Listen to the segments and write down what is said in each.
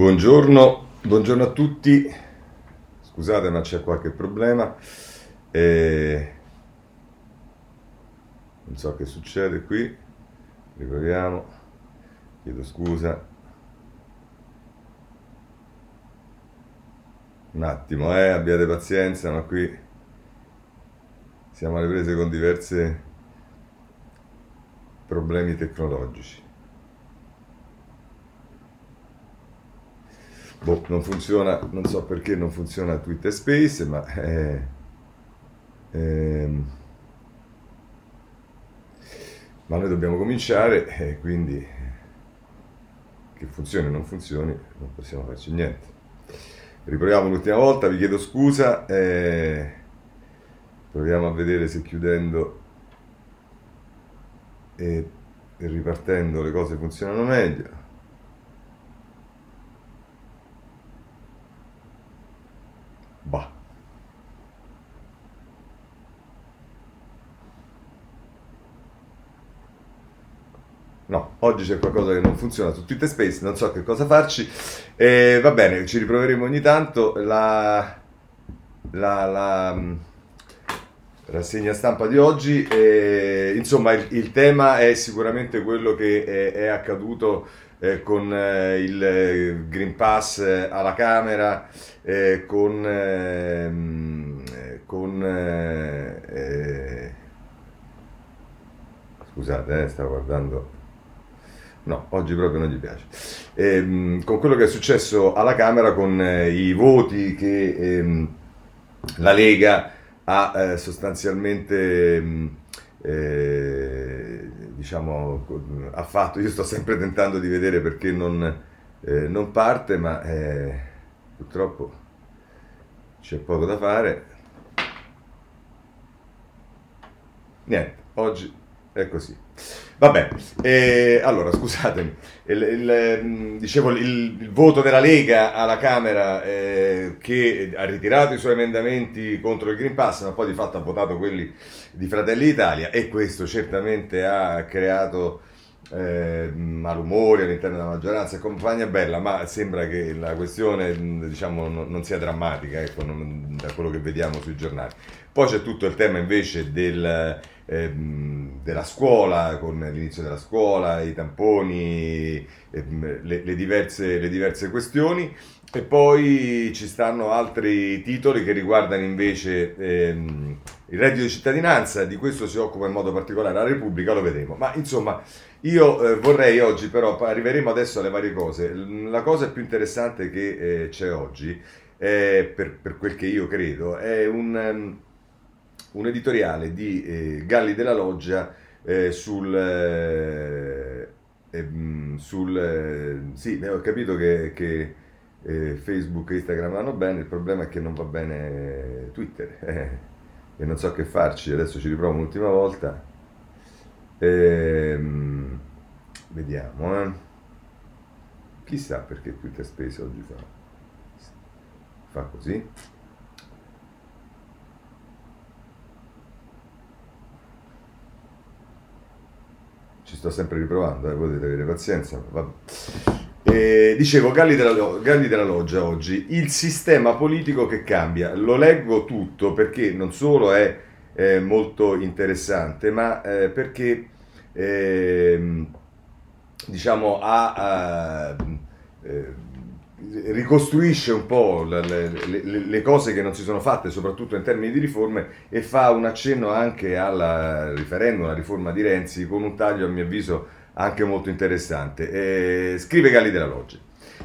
Buongiorno, buongiorno a tutti. Scusate, ma c'è qualche problema. E... Non so che succede qui. Riproviamo. Chiedo scusa. Un attimo, eh, abbiate pazienza, ma qui siamo alle prese con diversi problemi tecnologici. Boh, non funziona, non so perché non funziona Twitter Space, ma eh, ehm, ma noi dobbiamo cominciare e quindi che funzioni o non funzioni non possiamo farci niente. Riproviamo l'ultima volta, vi chiedo scusa, eh, proviamo a vedere se chiudendo e ripartendo le cose funzionano meglio. No, oggi c'è qualcosa che non funziona su Twitter Space, non so che cosa farci. Eh, va bene, ci riproveremo ogni tanto. La, la, la mm, rassegna stampa di oggi, eh, insomma, il, il, tema è sicuramente quello che è, è accaduto eh, con eh, il eh, Green Pass eh, alla Camera, eh, con, ehm, con scusate, stavo guardando. No, oggi proprio non gli piace. Ehm, con quello che è successo alla Camera, con i voti che ehm, la Lega ha sostanzialmente ehm, eh, diciamo, ha fatto, io sto sempre tentando di vedere perché non, eh, non parte, ma eh, purtroppo c'è poco da fare. Niente, oggi è così. Vabbè, eh, allora scusatemi, il, il, mm, dicevo il, il, voto della Lega alla Camera eh, che ha ritirato i suoi emendamenti contro il Green Pass, ma poi di fatto ha votato quelli di Fratelli d'Italia e questo certamente ha creato eh, malumori all'interno della maggioranza e compagnia bella, ma sembra che la questione diciamo, non, non sia drammatica ecco, non, da quello che vediamo sui giornali. Poi c'è tutto il tema invece del ehm, della scuola, con l'inizio della scuola, i tamponi, ehm, le, le, diverse, le diverse questioni. E poi ci stanno altri titoli che riguardano invece ehm, il reddito di cittadinanza, di questo si occupa in modo particolare la Repubblica, lo vedremo. Ma insomma, io eh, vorrei oggi però, arriveremo adesso alle varie cose, la cosa più interessante che eh, c'è oggi, è, per, per, quel che io credo, è un... Um, un editoriale di eh, Galli della Loggia eh, sul... Eh, ehm, sul eh, sì, ho capito che, che eh, Facebook e Instagram vanno bene, il problema è che non va bene Twitter e non so che farci, adesso ci riprovo un'ultima volta. Ehm, vediamo, eh. Chissà perché Twitter Space oggi fa, fa così. Ci sto sempre riprovando, eh, potete avere pazienza. Eh, dicevo, Galli della, Galli della Loggia oggi, il sistema politico che cambia. Lo leggo tutto perché non solo è eh, molto interessante, ma eh, perché ehm, diciamo ha... ha eh, ricostruisce un po' le, le, le, cose che non si sono fatte, soprattutto in termini di riforme, e fa un accenno anche al referendum, alla riforma di Renzi, con un taglio a mio avviso anche molto interessante. Eh, scrive Galli della Loggia.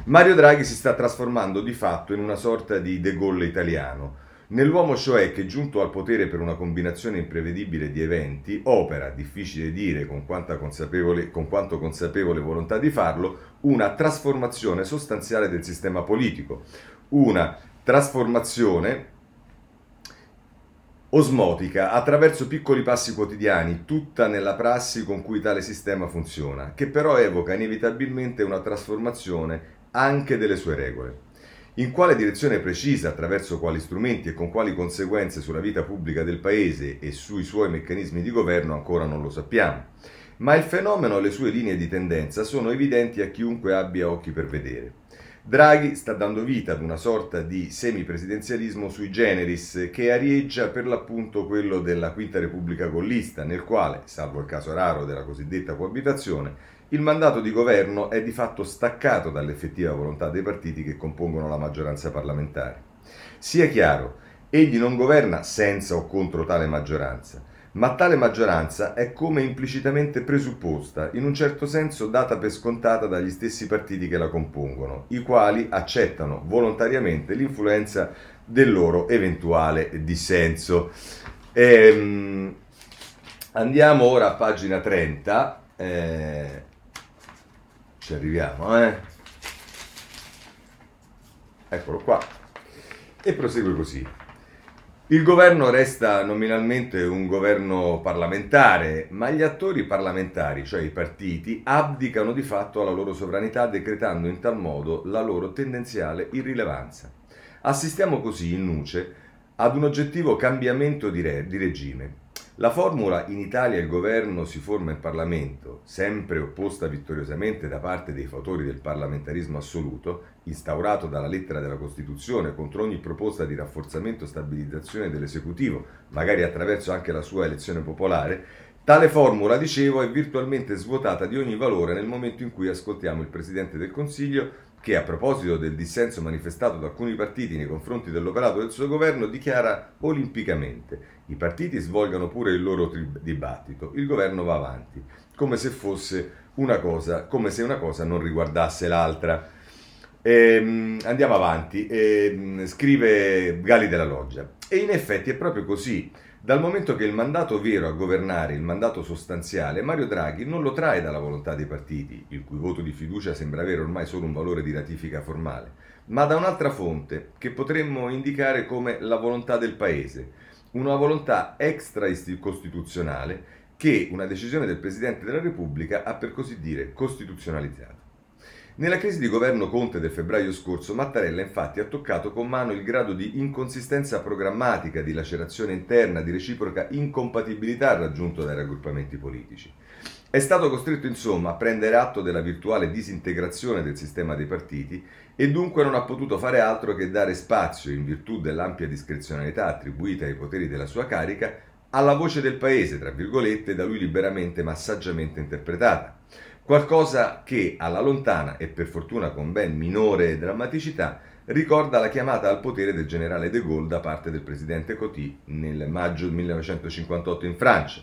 Mario Draghi si sta trasformando di fatto in una sorta di De Gaulle italiano Nell'uomo cioè che giunto al potere per una combinazione imprevedibile di eventi, opera, difficile dire con, con quanto consapevole volontà di farlo, una trasformazione sostanziale del sistema politico, una trasformazione osmotica attraverso piccoli passi quotidiani, tutta nella prassi con cui tale sistema funziona, che però evoca inevitabilmente una trasformazione anche delle sue regole. In quale direzione precisa, attraverso quali strumenti e con quali conseguenze sulla vita pubblica del Paese e sui suoi meccanismi di governo ancora non lo sappiamo. Ma il fenomeno e le sue linee di tendenza sono evidenti a chiunque abbia occhi per vedere. Draghi sta dando vita ad una sorta di semipresidenzialismo sui generis che arieggia per l'appunto quello della Quinta Repubblica gollista, nel quale, salvo il caso raro della cosiddetta coabitazione, il mandato di governo è di fatto staccato dall'effettiva volontà dei partiti che compongono la maggioranza parlamentare. Sia chiaro, egli non governa senza o contro tale maggioranza, ma tale maggioranza è come implicitamente presupposta, in un certo senso data per scontata dagli stessi partiti che la compongono, i quali accettano volontariamente l'influenza del loro eventuale dissenso. Ehm, andiamo ora a pagina 30, eh, ci arriviamo, eh? Eccolo qua. E prosegue così. Il governo resta nominalmente un governo parlamentare, ma gli attori parlamentari, cioè i partiti, abdicano di fatto alla loro sovranità decretando in tal modo la loro tendenziale irrilevanza. Assistiamo così in nuce ad un oggettivo cambiamento di, re, di regime. La formula in Italia il governo si forma in Parlamento, sempre opposta vittoriosamente da parte dei fautori del parlamentarismo assoluto, instaurato dalla lettera della Costituzione contro ogni proposta di rafforzamento e stabilizzazione dell'esecutivo, magari attraverso anche la sua elezione popolare, tale formula, dicevo, è virtualmente svuotata di ogni valore nel momento in cui ascoltiamo il Presidente del Consiglio che a proposito del dissenso manifestato da alcuni partiti nei confronti dell'operato del suo governo dichiara olimpicamente i partiti svolgano pure il loro dibattito, il governo va avanti, come se fosse una cosa, come se una cosa non riguardasse l'altra. Ehm, andiamo avanti, ehm, scrive Gali della Loggia. E in effetti è proprio così. Dal momento che il mandato vero a governare, il mandato sostanziale, Mario Draghi non lo trae dalla volontà dei partiti, il cui voto di fiducia sembra avere ormai solo un valore di ratifica formale, ma da un'altra fonte che potremmo indicare come la volontà del Paese, una volontà extra costituzionale che una decisione del Presidente della Repubblica ha per così dire costituzionalizzato. Nella crisi di governo Conte del febbraio scorso, Mattarella infatti ha toccato con mano il grado di inconsistenza programmatica, di lacerazione interna, di reciproca incompatibilità raggiunto dai raggruppamenti politici. È stato costretto insomma a prendere atto della virtuale disintegrazione del sistema dei partiti e dunque non ha potuto fare altro che dare spazio, in virtù dell'ampia discrezionalità attribuita ai poteri della sua carica, alla voce del paese, tra virgolette, da lui liberamente ma saggiamente interpretata. Qualcosa che, alla lontana e per fortuna con ben minore drammaticità, ricorda la chiamata al potere del generale de Gaulle da parte del presidente Coty nel maggio 1958 in Francia.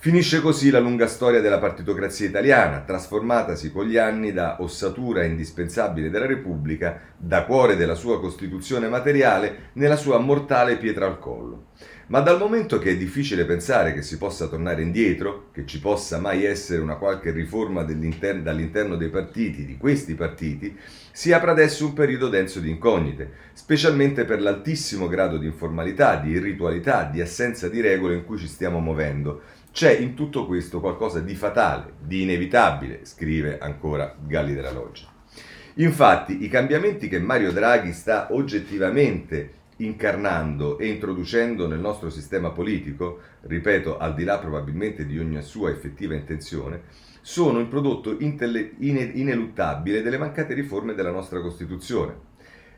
Finisce così la lunga storia della partitocrazia italiana, trasformatasi con gli anni da ossatura indispensabile della Repubblica, da cuore della sua Costituzione materiale, nella sua mortale pietra al collo. Ma dal momento che è difficile pensare che si possa tornare indietro, che ci possa mai essere una qualche riforma dall'interno dei partiti, di questi partiti, si apre adesso un periodo denso di incognite, specialmente per l'altissimo grado di informalità, di irritualità, di assenza di regole in cui ci stiamo muovendo. C'è in tutto questo qualcosa di fatale, di inevitabile, scrive ancora Galli della Loggia. Infatti, i cambiamenti che Mario Draghi sta oggettivamente incarnando e introducendo nel nostro sistema politico, ripeto, al di là probabilmente di ogni sua effettiva intenzione, sono il prodotto intelle- ineluttabile delle mancate riforme della nostra Costituzione.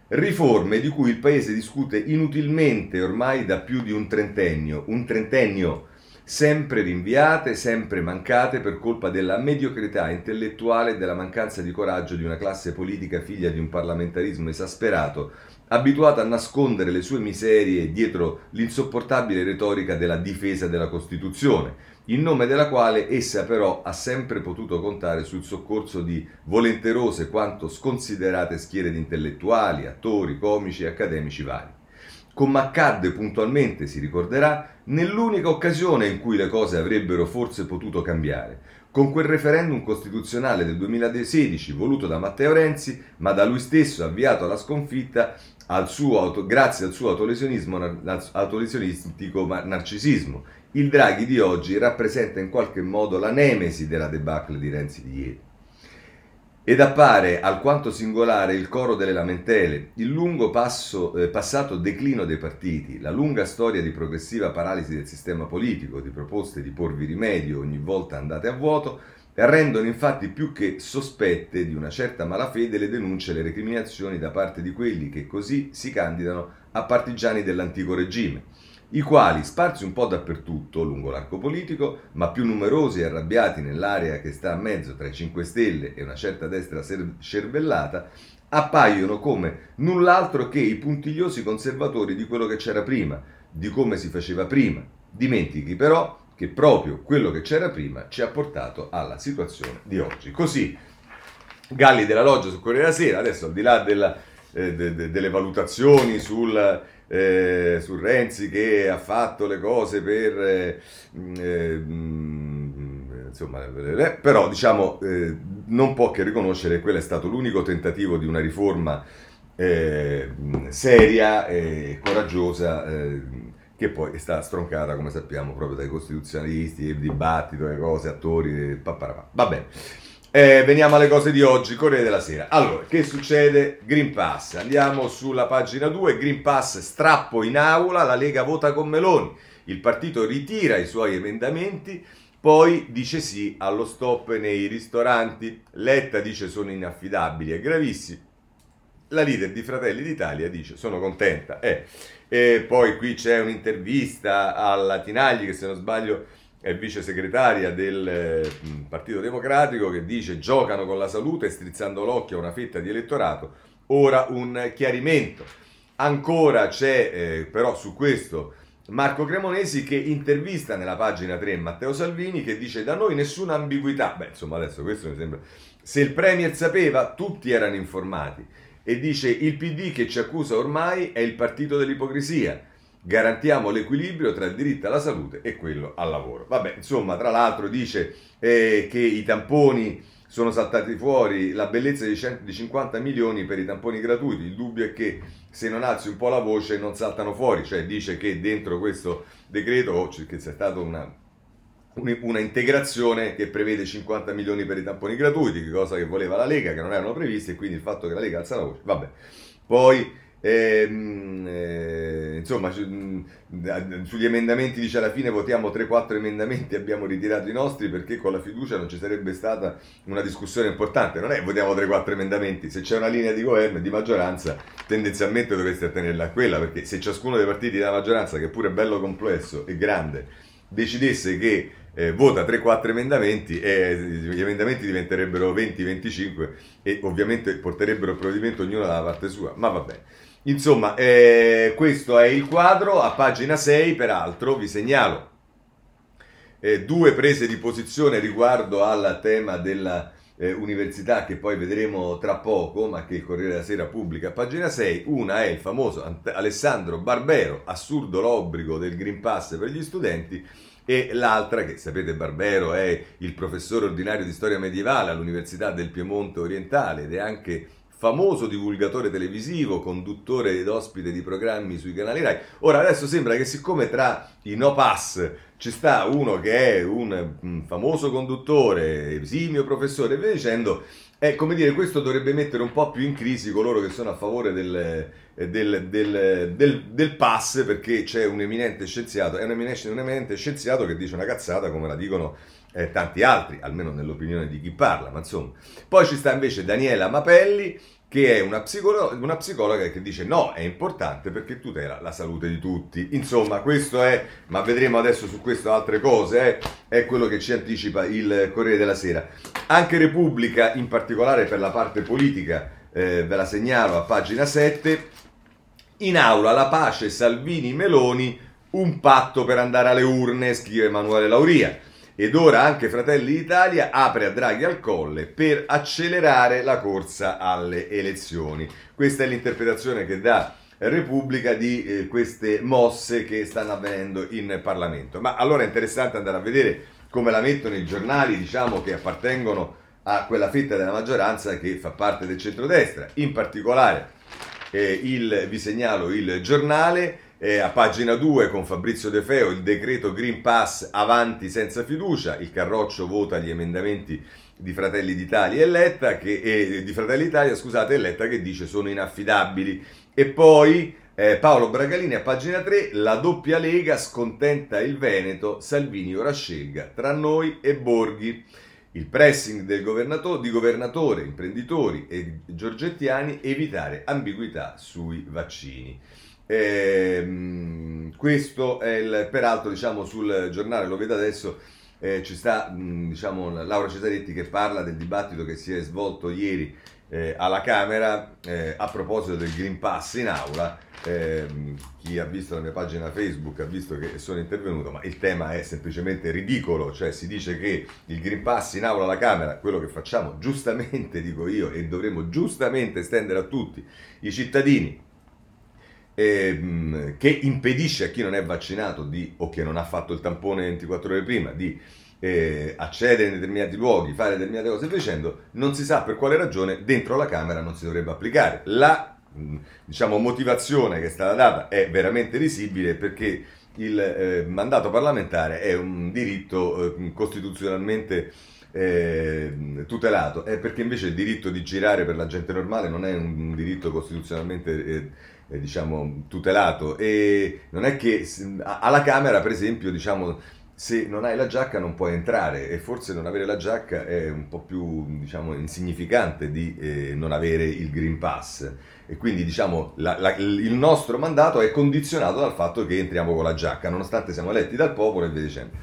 Riforme di cui il Paese discute inutilmente ormai da più di un trentennio, un trentennio sempre rinviate, sempre mancate per colpa della mediocrità intellettuale e della mancanza di coraggio di una classe politica figlia di un parlamentarismo esasperato abituato a nascondere le sue miserie dietro l'insopportabile retorica della difesa della Costituzione, in nome della quale essa però ha sempre potuto contare sul soccorso di volenterose quanto sconsiderate schiere di intellettuali, attori, comici e accademici vari. Come accadde puntualmente, si ricorderà, nell'unica occasione in cui le cose avrebbero forse potuto cambiare, con quel referendum costituzionale del 2016 voluto da Matteo Renzi, ma da lui stesso avviato alla sconfitta al suo, grazie al suo autolesionistico narcisismo. Il Draghi di oggi rappresenta in qualche modo la nemesi della debacle di Renzi di ieri. Ed appare alquanto singolare il coro delle lamentele, il lungo passo, eh, passato declino dei partiti, la lunga storia di progressiva paralisi del sistema politico, di proposte di porvi rimedio ogni volta andate a vuoto, rendono infatti più che sospette di una certa malafede le denunce e le recriminazioni da parte di quelli che così si candidano a partigiani dell'antico regime, i quali, sparsi un po' dappertutto lungo l'arco politico, ma più numerosi e arrabbiati nell'area che sta a mezzo tra i 5 Stelle e una certa destra cervellata, appaiono come null'altro che i puntigliosi conservatori di quello che c'era prima, di come si faceva prima. Dimentichi però che proprio quello che c'era prima ci ha portato alla situazione di oggi. Così, Galli della Loggia su Corriere della Sera, adesso al di là della, eh, de, de, delle valutazioni sul, eh, su Renzi che ha fatto le cose per... Eh, mm, insomma, però diciamo eh, non può che riconoscere che quello è stato l'unico tentativo di una riforma eh, seria e coraggiosa eh, che poi è stata stroncata, come sappiamo, proprio dai costituzionalisti, il dibattito, le cose, attori, papparapà. Va bene. Eh, veniamo alle cose di oggi, Corriere della Sera. Allora, che succede? Green Pass. Andiamo sulla pagina 2, Green Pass strappo in aula, la Lega vota con Meloni. Il partito ritira i suoi emendamenti, poi dice sì allo stop nei ristoranti. Letta dice sono inaffidabili e gravissimi. La leader di Fratelli d'Italia dice sono contenta. Eh. E poi qui c'è un'intervista alla Tinagli, che se non sbaglio è vice segretaria del eh, Partito Democratico, che dice giocano con la salute strizzando l'occhio a una fetta di elettorato. Ora un chiarimento. Ancora c'è eh, però su questo Marco Cremonesi che intervista nella pagina 3 Matteo Salvini che dice da noi nessuna ambiguità. Beh, insomma, adesso questo mi sembra... Se il Premier sapeva, tutti erano informati e dice il PD che ci accusa ormai è il partito dell'ipocrisia. Garantiamo l'equilibrio tra il diritto alla salute e quello al lavoro. Vabbè, insomma, tra l'altro dice eh, che i tamponi sono saltati fuori, la bellezza di, 100, di 50 milioni per i tamponi gratuiti. Il dubbio è che se non alzi un po' la voce non saltano fuori, cioè dice che dentro questo decreto che c'è stata una una integrazione che prevede 50 milioni per i tamponi gratuiti, cosa che voleva la Lega, che non erano previsti, e quindi il fatto che la Lega alza la voce, vabbè. Poi, ehm, eh, insomma, mm, sugli emendamenti dice alla fine votiamo 3-4 emendamenti, abbiamo ritirato i nostri perché con la fiducia non ci sarebbe stata una discussione importante, non è votiamo 3-4 emendamenti, se c'è una linea di governo di maggioranza tendenzialmente dovreste attenerla a quella, perché se ciascuno dei partiti della maggioranza, che pure è bello complesso e grande, decidesse che eh, vota 3-4 emendamenti e gli emendamenti diventerebbero 20-25 e ovviamente porterebbero il provvedimento ognuno dalla parte sua, ma va bene. Insomma, eh, questo è il quadro, a pagina 6 peraltro vi segnalo eh, due prese di posizione riguardo al tema della eh, università che poi vedremo tra poco, ma che il Corriere della Sera pubblica a pagina 6. Una è il famoso Alessandro Barbero, assurdo l'obbligo del Green Pass per gli studenti e l'altra, che sapete Barbero è il professore ordinario di storia medievale all'Università del Piemonte Orientale ed è anche famoso divulgatore televisivo, conduttore ed ospite di programmi sui canali Rai. Ora adesso sembra che siccome tra i no pass ci sta uno che è un, famoso conduttore, esimio professore e via dicendo, è come dire, questo dovrebbe mettere un po' più in crisi coloro che sono a favore del, del, del, del, del pass perché c'è un eminente scienziato, è un eminente, un eminente scienziato che dice una cazzata come la dicono eh, tanti altri, almeno nell'opinione di chi parla, ma insomma. Poi ci sta invece Daniela Mapelli che è una, psicolo- una, psicologa che dice no, è importante perché tutela la salute di tutti. Insomma, questo è, ma vedremo adesso su questo altre cose, eh, è quello che ci anticipa il Corriere della Sera. Anche Repubblica, in particolare per la parte politica, eh, ve la segnalo a pagina 7, in aula la pace Salvini-Meloni, un patto per andare alle urne, scrive Emanuele Lauria. Ed ora anche Fratelli d'Italia apre a Draghi al colle per accelerare la corsa alle elezioni. Questa è l'interpretazione che dà Repubblica di eh, queste mosse che stanno avvenendo in Parlamento. Ma allora è interessante andare a vedere come la mettono i giornali, diciamo, che appartengono a quella fetta della maggioranza che fa parte del centrodestra. In particolare, eh, il, vi segnalo il giornale eh, a pagina 2 con Fabrizio De Feo il decreto Green Pass avanti senza fiducia, il Carroccio vota gli emendamenti di Fratelli d'Italia e Letta che, eh, di Fratelli d'Italia, scusate, e Letta che dice sono inaffidabili. E poi eh, Paolo Bragalini a pagina 3, la doppia Lega scontenta il Veneto, Salvini ora scelga tra noi e Borghi. il pressing del governatore, di governatore, imprenditori e giorgettiani, evitare ambiguità sui vaccini. Eh, questo è il, peraltro diciamo sul giornale, lo vedo adesso, eh, ci sta diciamo, Laura Cesaretti che parla del dibattito che si è svolto ieri eh, alla Camera eh, a proposito del Green Pass in aula. Eh, chi ha visto la mia pagina Facebook ha visto che sono intervenuto, ma il tema è semplicemente ridicolo, cioè si dice che il Green Pass in aula alla Camera, quello che facciamo giustamente, dico io, e dovremmo giustamente estendere a tutti i cittadini, ehm, che impedisce a chi non è vaccinato di, o che non ha fatto il tampone 24 ore prima di eh, accedere in determinati luoghi, fare determinate cose dicendo, non si sa per quale ragione dentro la Camera non si dovrebbe applicare. La diciamo, motivazione che è stata data è veramente risibile perché il eh, mandato parlamentare è un diritto eh, costituzionalmente eh, tutelato, perché invece il diritto di girare per la gente normale non è un diritto costituzionalmente eh, diciamo, tutelato e non è che alla Camera per esempio diciamo se non hai la giacca non puoi entrare e forse non avere la giacca è un po' più diciamo, insignificante di eh, non avere il Green Pass e quindi diciamo la, la, il nostro mandato è condizionato dal fatto che entriamo con la giacca nonostante siamo eletti dal popolo e via dicendo.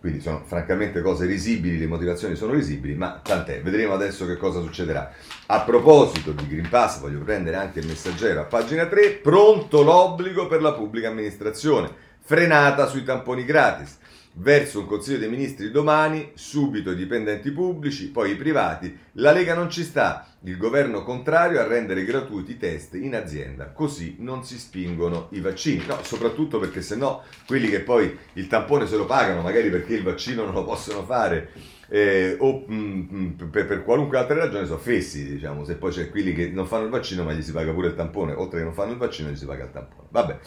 Quindi sono francamente cose risibili, le motivazioni sono risibili, ma tant'è, vedremo adesso che cosa succederà. A proposito di Green Pass, voglio prendere anche il messaggero a pagina 3, pronto l'obbligo per la pubblica amministrazione, frenata sui tamponi gratis verso un Consiglio dei Ministri domani, subito i dipendenti pubblici, poi i privati. La Lega non ci sta, il governo contrario a rendere gratuiti i test in azienda, così non si spingono i vaccini. No, soprattutto perché se no quelli che poi il tampone se lo pagano, magari perché il vaccino non lo possono fare. Eh, o mh, mm, mh, mm, per, per, qualunque altra ragione sono fessi, diciamo, se poi c'è quelli che non fanno il vaccino ma gli si paga pure il tampone, oltre che non fanno il vaccino gli si paga il tampone. Vabbè.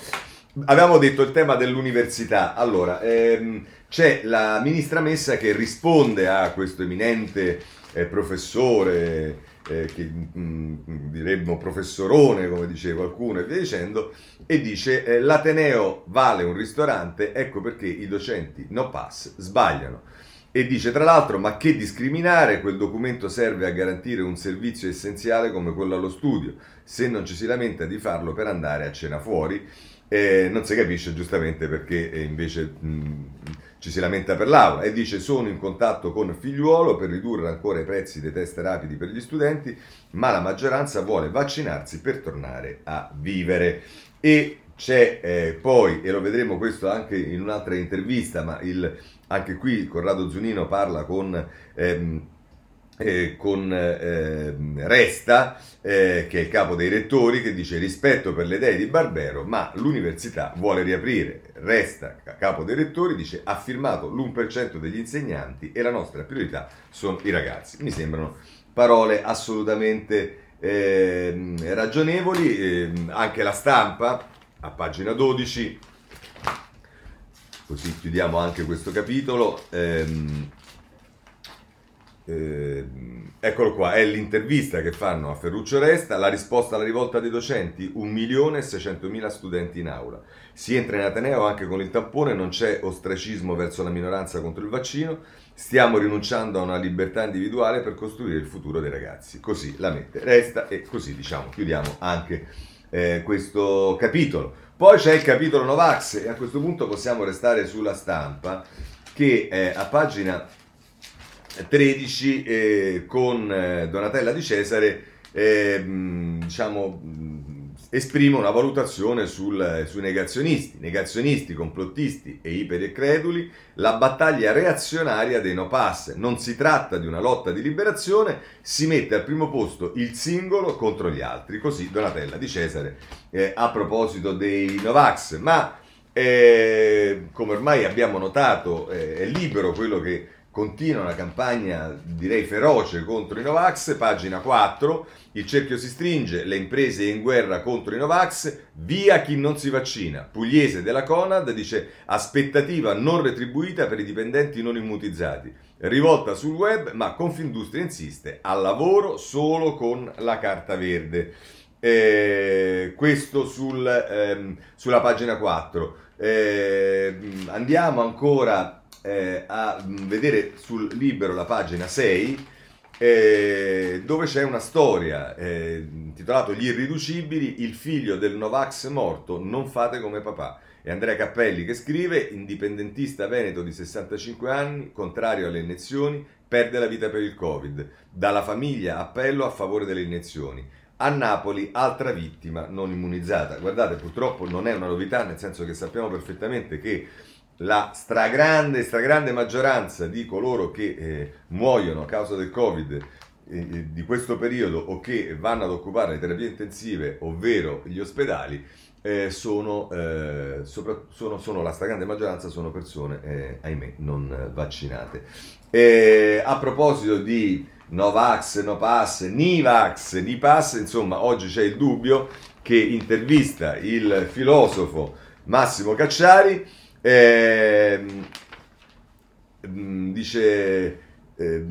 Avevamo detto il tema dell'università. Allora, ehm, c'è la ministra Messa che risponde a questo eminente eh, professore, eh, che mh, mm, diremmo professorone, come dice qualcuno, e via dicendo, e dice eh, l'Ateneo vale un ristorante, ecco perché i docenti no pass sbagliano. E dice tra l'altro, ma che discriminare, quel documento serve a garantire un servizio essenziale come quello allo studio, se non ci si lamenta di farlo per andare a cena fuori eh, non si capisce giustamente perché invece mh, ci si lamenta per l'aula e dice sono in contatto con figliuolo per ridurre ancora i prezzi dei test rapidi per gli studenti, ma la maggioranza vuole vaccinarsi per tornare a vivere. E c'è eh, poi, e lo vedremo questo anche in un'altra intervista, ma il, anche qui Corrado Zunino parla con... Ehm, eh, con eh, Resta, eh, che è il capo dei rettori, che dice rispetto per le idee di Barbero, ma l'università vuole riaprire. Resta, capo dei rettori, dice ha firmato l'1% degli insegnanti e la nostra priorità sono i ragazzi. Mi sembrano parole assolutamente ehm, ragionevoli, ehm, anche la stampa, a pagina 12, così chiudiamo anche questo capitolo. Ehm, eh, eccolo qua, è l'intervista che fanno a Ferruccio Resta, la risposta alla rivolta dei docenti, 1.600.000 studenti in aula. Si entra in Ateneo anche con il tampone, non c'è ostracismo verso la minoranza contro il vaccino, stiamo rinunciando a una libertà individuale per costruire il futuro dei ragazzi. Così la mette Resta e così diciamo chiudiamo anche eh, questo capitolo. Poi c'è il capitolo Novax e a questo punto possiamo restare sulla stampa che eh, a pagina 13 eh, con eh, Donatella Di Cesare eh, diciamo, esprime una valutazione sul, sui negazionisti, negazionisti, complottisti e ipercreduli, la battaglia reazionaria dei no pass. Non si tratta di una lotta di liberazione, si mette al primo posto il singolo contro gli altri. Così Donatella Di Cesare eh, a proposito dei Novax. Ma eh, come ormai abbiamo notato, eh, è libero quello che Continua una campagna, direi feroce, contro i Novax, pagina 4, il cerchio si stringe, le imprese in guerra contro i Novax, via chi non si vaccina. Pugliese della Conad dice aspettativa non retribuita per i dipendenti non immutizzati. Rivolta sul web, ma Confindustria insiste, al lavoro solo con la carta verde. Eh, questo sul, ehm, sulla pagina 4. Eh, andiamo ancora eh, a vedere sul libro la pagina 6 eh, dove c'è una storia eh, intitolata Gli irriducibili, il figlio del Novax morto, non fate come papà. È Andrea Cappelli che scrive, indipendentista veneto di 65 anni, contrario alle iniezioni, perde la vita per il Covid. Dalla famiglia appello a favore delle iniezioni. A Napoli altra vittima non immunizzata. Guardate, purtroppo non è una novità, nel senso che sappiamo perfettamente che la stragrande, stragrande maggioranza di coloro che eh, muoiono a causa del Covid eh, eh, di questo periodo o che vanno ad occupare le terapie intensive, ovvero gli ospedali, eh, sono, eh, sopra, sono, sono, la stragrande maggioranza sono persone, eh, ahimè, non vaccinate. a proposito di Novax, Nopass, Nivax, Nipass, insomma, oggi c'è il dubbio che intervista il filosofo Massimo Cacciari eh, dice, eh,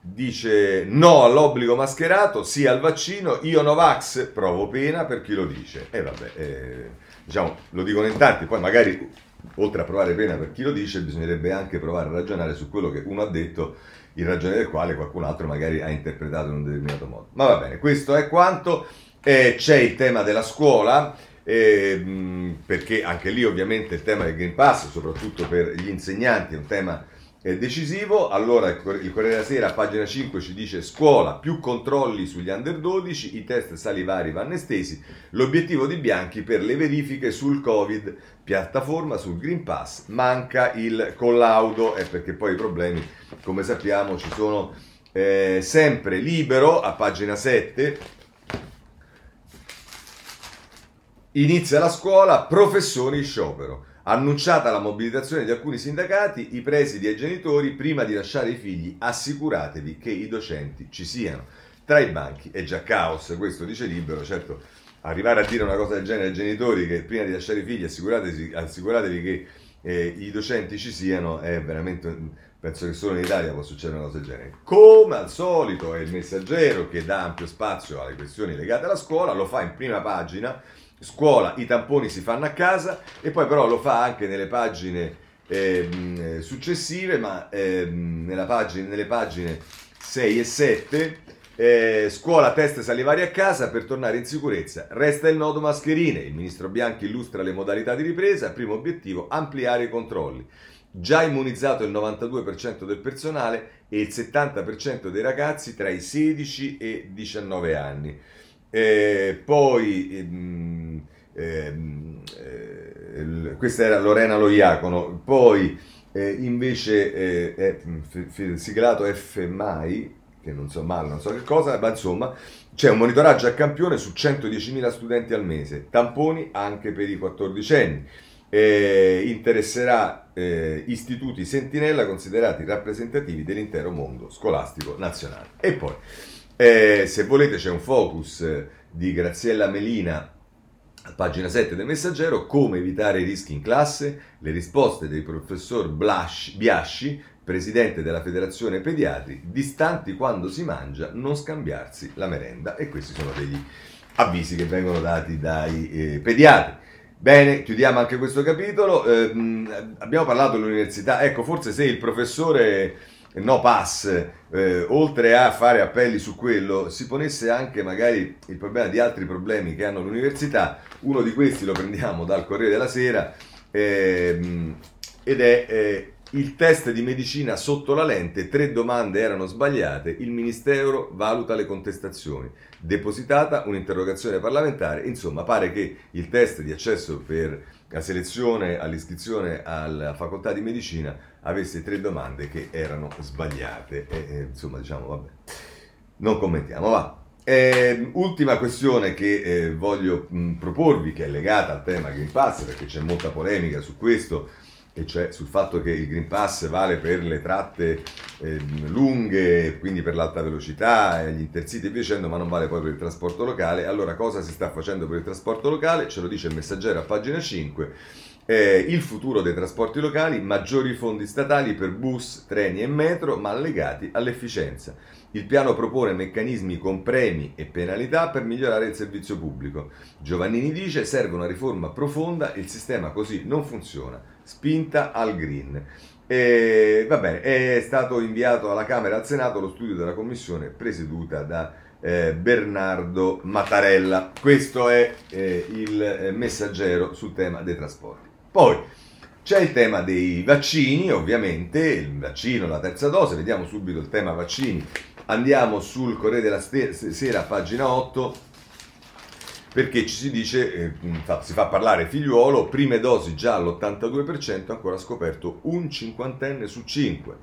dice no all'obbligo mascherato, sì al vaccino, io Novax provo pena per chi lo dice. E vabbè, eh, diciamo, lo dicono in tanti, poi magari oltre a provare pena per chi lo dice, bisognerebbe anche provare a ragionare su quello che uno ha detto, in ragione del quale qualcun altro magari ha interpretato in un determinato modo. Ma va bene, questo è quanto. Eh, c'è il tema della scuola eh, perché anche lì ovviamente il tema del Green Pass, soprattutto per gli insegnanti, è un tema eh, decisivo. Allora il Corriere della Sera a pagina 5 ci dice scuola, più controlli sugli under 12, i test salivari vanno estesi, l'obiettivo di Bianchi per le verifiche sul Covid, piattaforma sul Green Pass, manca il collaudo, eh, perché poi i problemi, come sappiamo, ci sono eh, sempre libero a pagina 7 Inizia la scuola, professori in sciopero. Annunciata la mobilitazione di alcuni sindacati, i presidi e i genitori, prima di lasciare i figli, assicuratevi che i docenti ci siano. Tra i banchi è già caos, questo dice Libero, certo arrivare a dire una cosa del genere ai genitori che prima di lasciare i figli assicuratevi, assicuratevi che eh, i docenti ci siano è veramente penso che solo in Italia può succedere una cosa del genere. Come al solito è il messaggero che dà ampio spazio alle questioni legate alla scuola, lo fa in prima pagina scuola i tamponi si fanno a casa e poi però lo fa anche nelle pagine eh, successive, ma eh, pagina, nelle pagine 6 e 7 eh, scuola test salivari a casa per tornare in sicurezza. Resta il nodo mascherine. Il ministro Bianchi illustra le modalità di ripresa. Primo obiettivo, ampliare i controlli. Già immunizzato il 92% del personale e il 70% dei ragazzi tra i 16 e i 19 anni. Eh, poi, ehm, ehm, eh, questa era Lorena Loiacono, poi eh, invece eh, è f- siglato FMAI, che non so male, non so che cosa, ma insomma c'è un monitoraggio a campione su 110.000 studenti al mese, tamponi anche per i 14 anni. Eh, interesserà eh, istituti sentinella considerati rappresentativi dell'intero mondo scolastico nazionale. E poi eh, se volete c'è un focus di Graziella Melina pagina 7 del Messaggero, come evitare i rischi in classe, le risposte del professor Blasci, Biasci, presidente della Federazione Pediatri, distanti quando si mangia, non scambiarsi la merenda. E questi sono degli avvisi che vengono dati dai eh, pediatri. Bene, chiudiamo anche questo capitolo. Eh, abbiamo parlato dell'università. Ecco, forse se il professore no pass, eh, oltre a fare appelli su quello, si ponesse anche magari il problema di altri problemi che hanno l'università. Uno di questi lo prendiamo dal Corriere della Sera ehm, ed è eh, il test di medicina sotto la lente, tre domande erano sbagliate, il Ministero valuta le contestazioni. Depositata un'interrogazione parlamentare, insomma pare che il test di accesso per la selezione all'iscrizione alla facoltà di medicina avesse tre domande che erano sbagliate. E, e, insomma, diciamo, vabbè, non commentiamo, va. Eh, ultima questione che eh, voglio mh, proporvi, che è legata al tema Green Pass, perché c'è molta polemica su questo, e cioè sul fatto che il Green Pass vale per le tratte eh, lunghe, quindi per l'alta velocità, gli intercity e via dicendo, ma non vale poi per il trasporto locale. Allora, cosa si sta facendo per il trasporto locale? Ce lo dice il messaggero a pagina 5 eh, il futuro dei trasporti locali, maggiori fondi statali per bus, treni e metro, ma legati all'efficienza. Il piano propone meccanismi con premi e penalità per migliorare il servizio pubblico. Giovannini dice serve una riforma profonda, il sistema così non funziona, spinta al green. E, va bene, è stato inviato alla Camera e al Senato lo studio della commissione presieduta da eh, Bernardo Mattarella. Questo è eh, il eh, messaggero sul tema dei trasporti. Poi c'è il tema dei vaccini, ovviamente, il vaccino, la terza dose, vediamo subito il tema vaccini. Andiamo sul Corriere della Sera, pagina 8, perché ci si dice, eh, si fa parlare figliuolo, prime dosi già all'82%, ancora scoperto un cinquantenne su 5.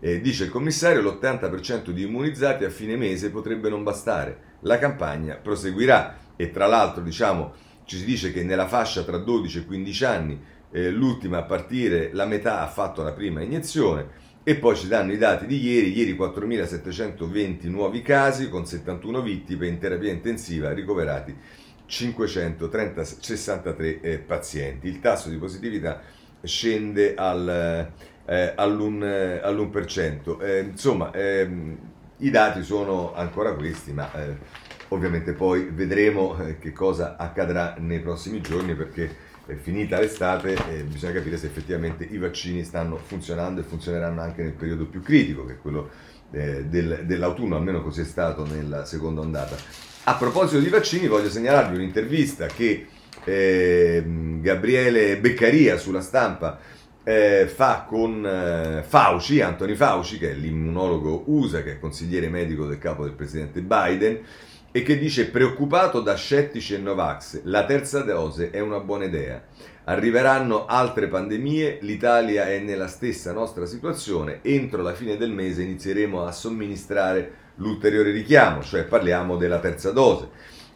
Eh, dice il commissario, l'80% di immunizzati a fine mese potrebbe non bastare. La campagna proseguirà e tra l'altro diciamo, ci si dice che nella fascia tra 12 e 15 anni eh, l'ultima a partire, la metà ha fatto la prima iniezione e poi ci danno i dati di ieri, ieri 4.720 nuovi casi con 71 vittime in terapia intensiva ricoverati 563 eh, pazienti. Il tasso di positività scende al, eh, all'1%. Eh, all'1%. Eh, insomma, ehm, i dati sono ancora questi, ma eh, ovviamente poi vedremo eh, che cosa accadrà nei prossimi giorni perché finita l'estate bisogna capire se effettivamente i vaccini stanno funzionando e funzioneranno anche nel periodo più critico, che è quello del, dell'autunno, almeno così è stato nella seconda ondata. A proposito di vaccini, voglio segnalarvi un'intervista che eh, Gabriele Beccaria sulla stampa eh, fa con eh, Fauci, Anthony Fauci, che è l'immunologo USA, che è consigliere medico del capo del presidente Biden e che dice preoccupato da scettici e Novax, la terza dose è una buona idea. Arriveranno altre pandemie, l'Italia è nella stessa nostra situazione, entro la fine del mese inizieremo a somministrare l'ulteriore richiamo, cioè parliamo della terza dose.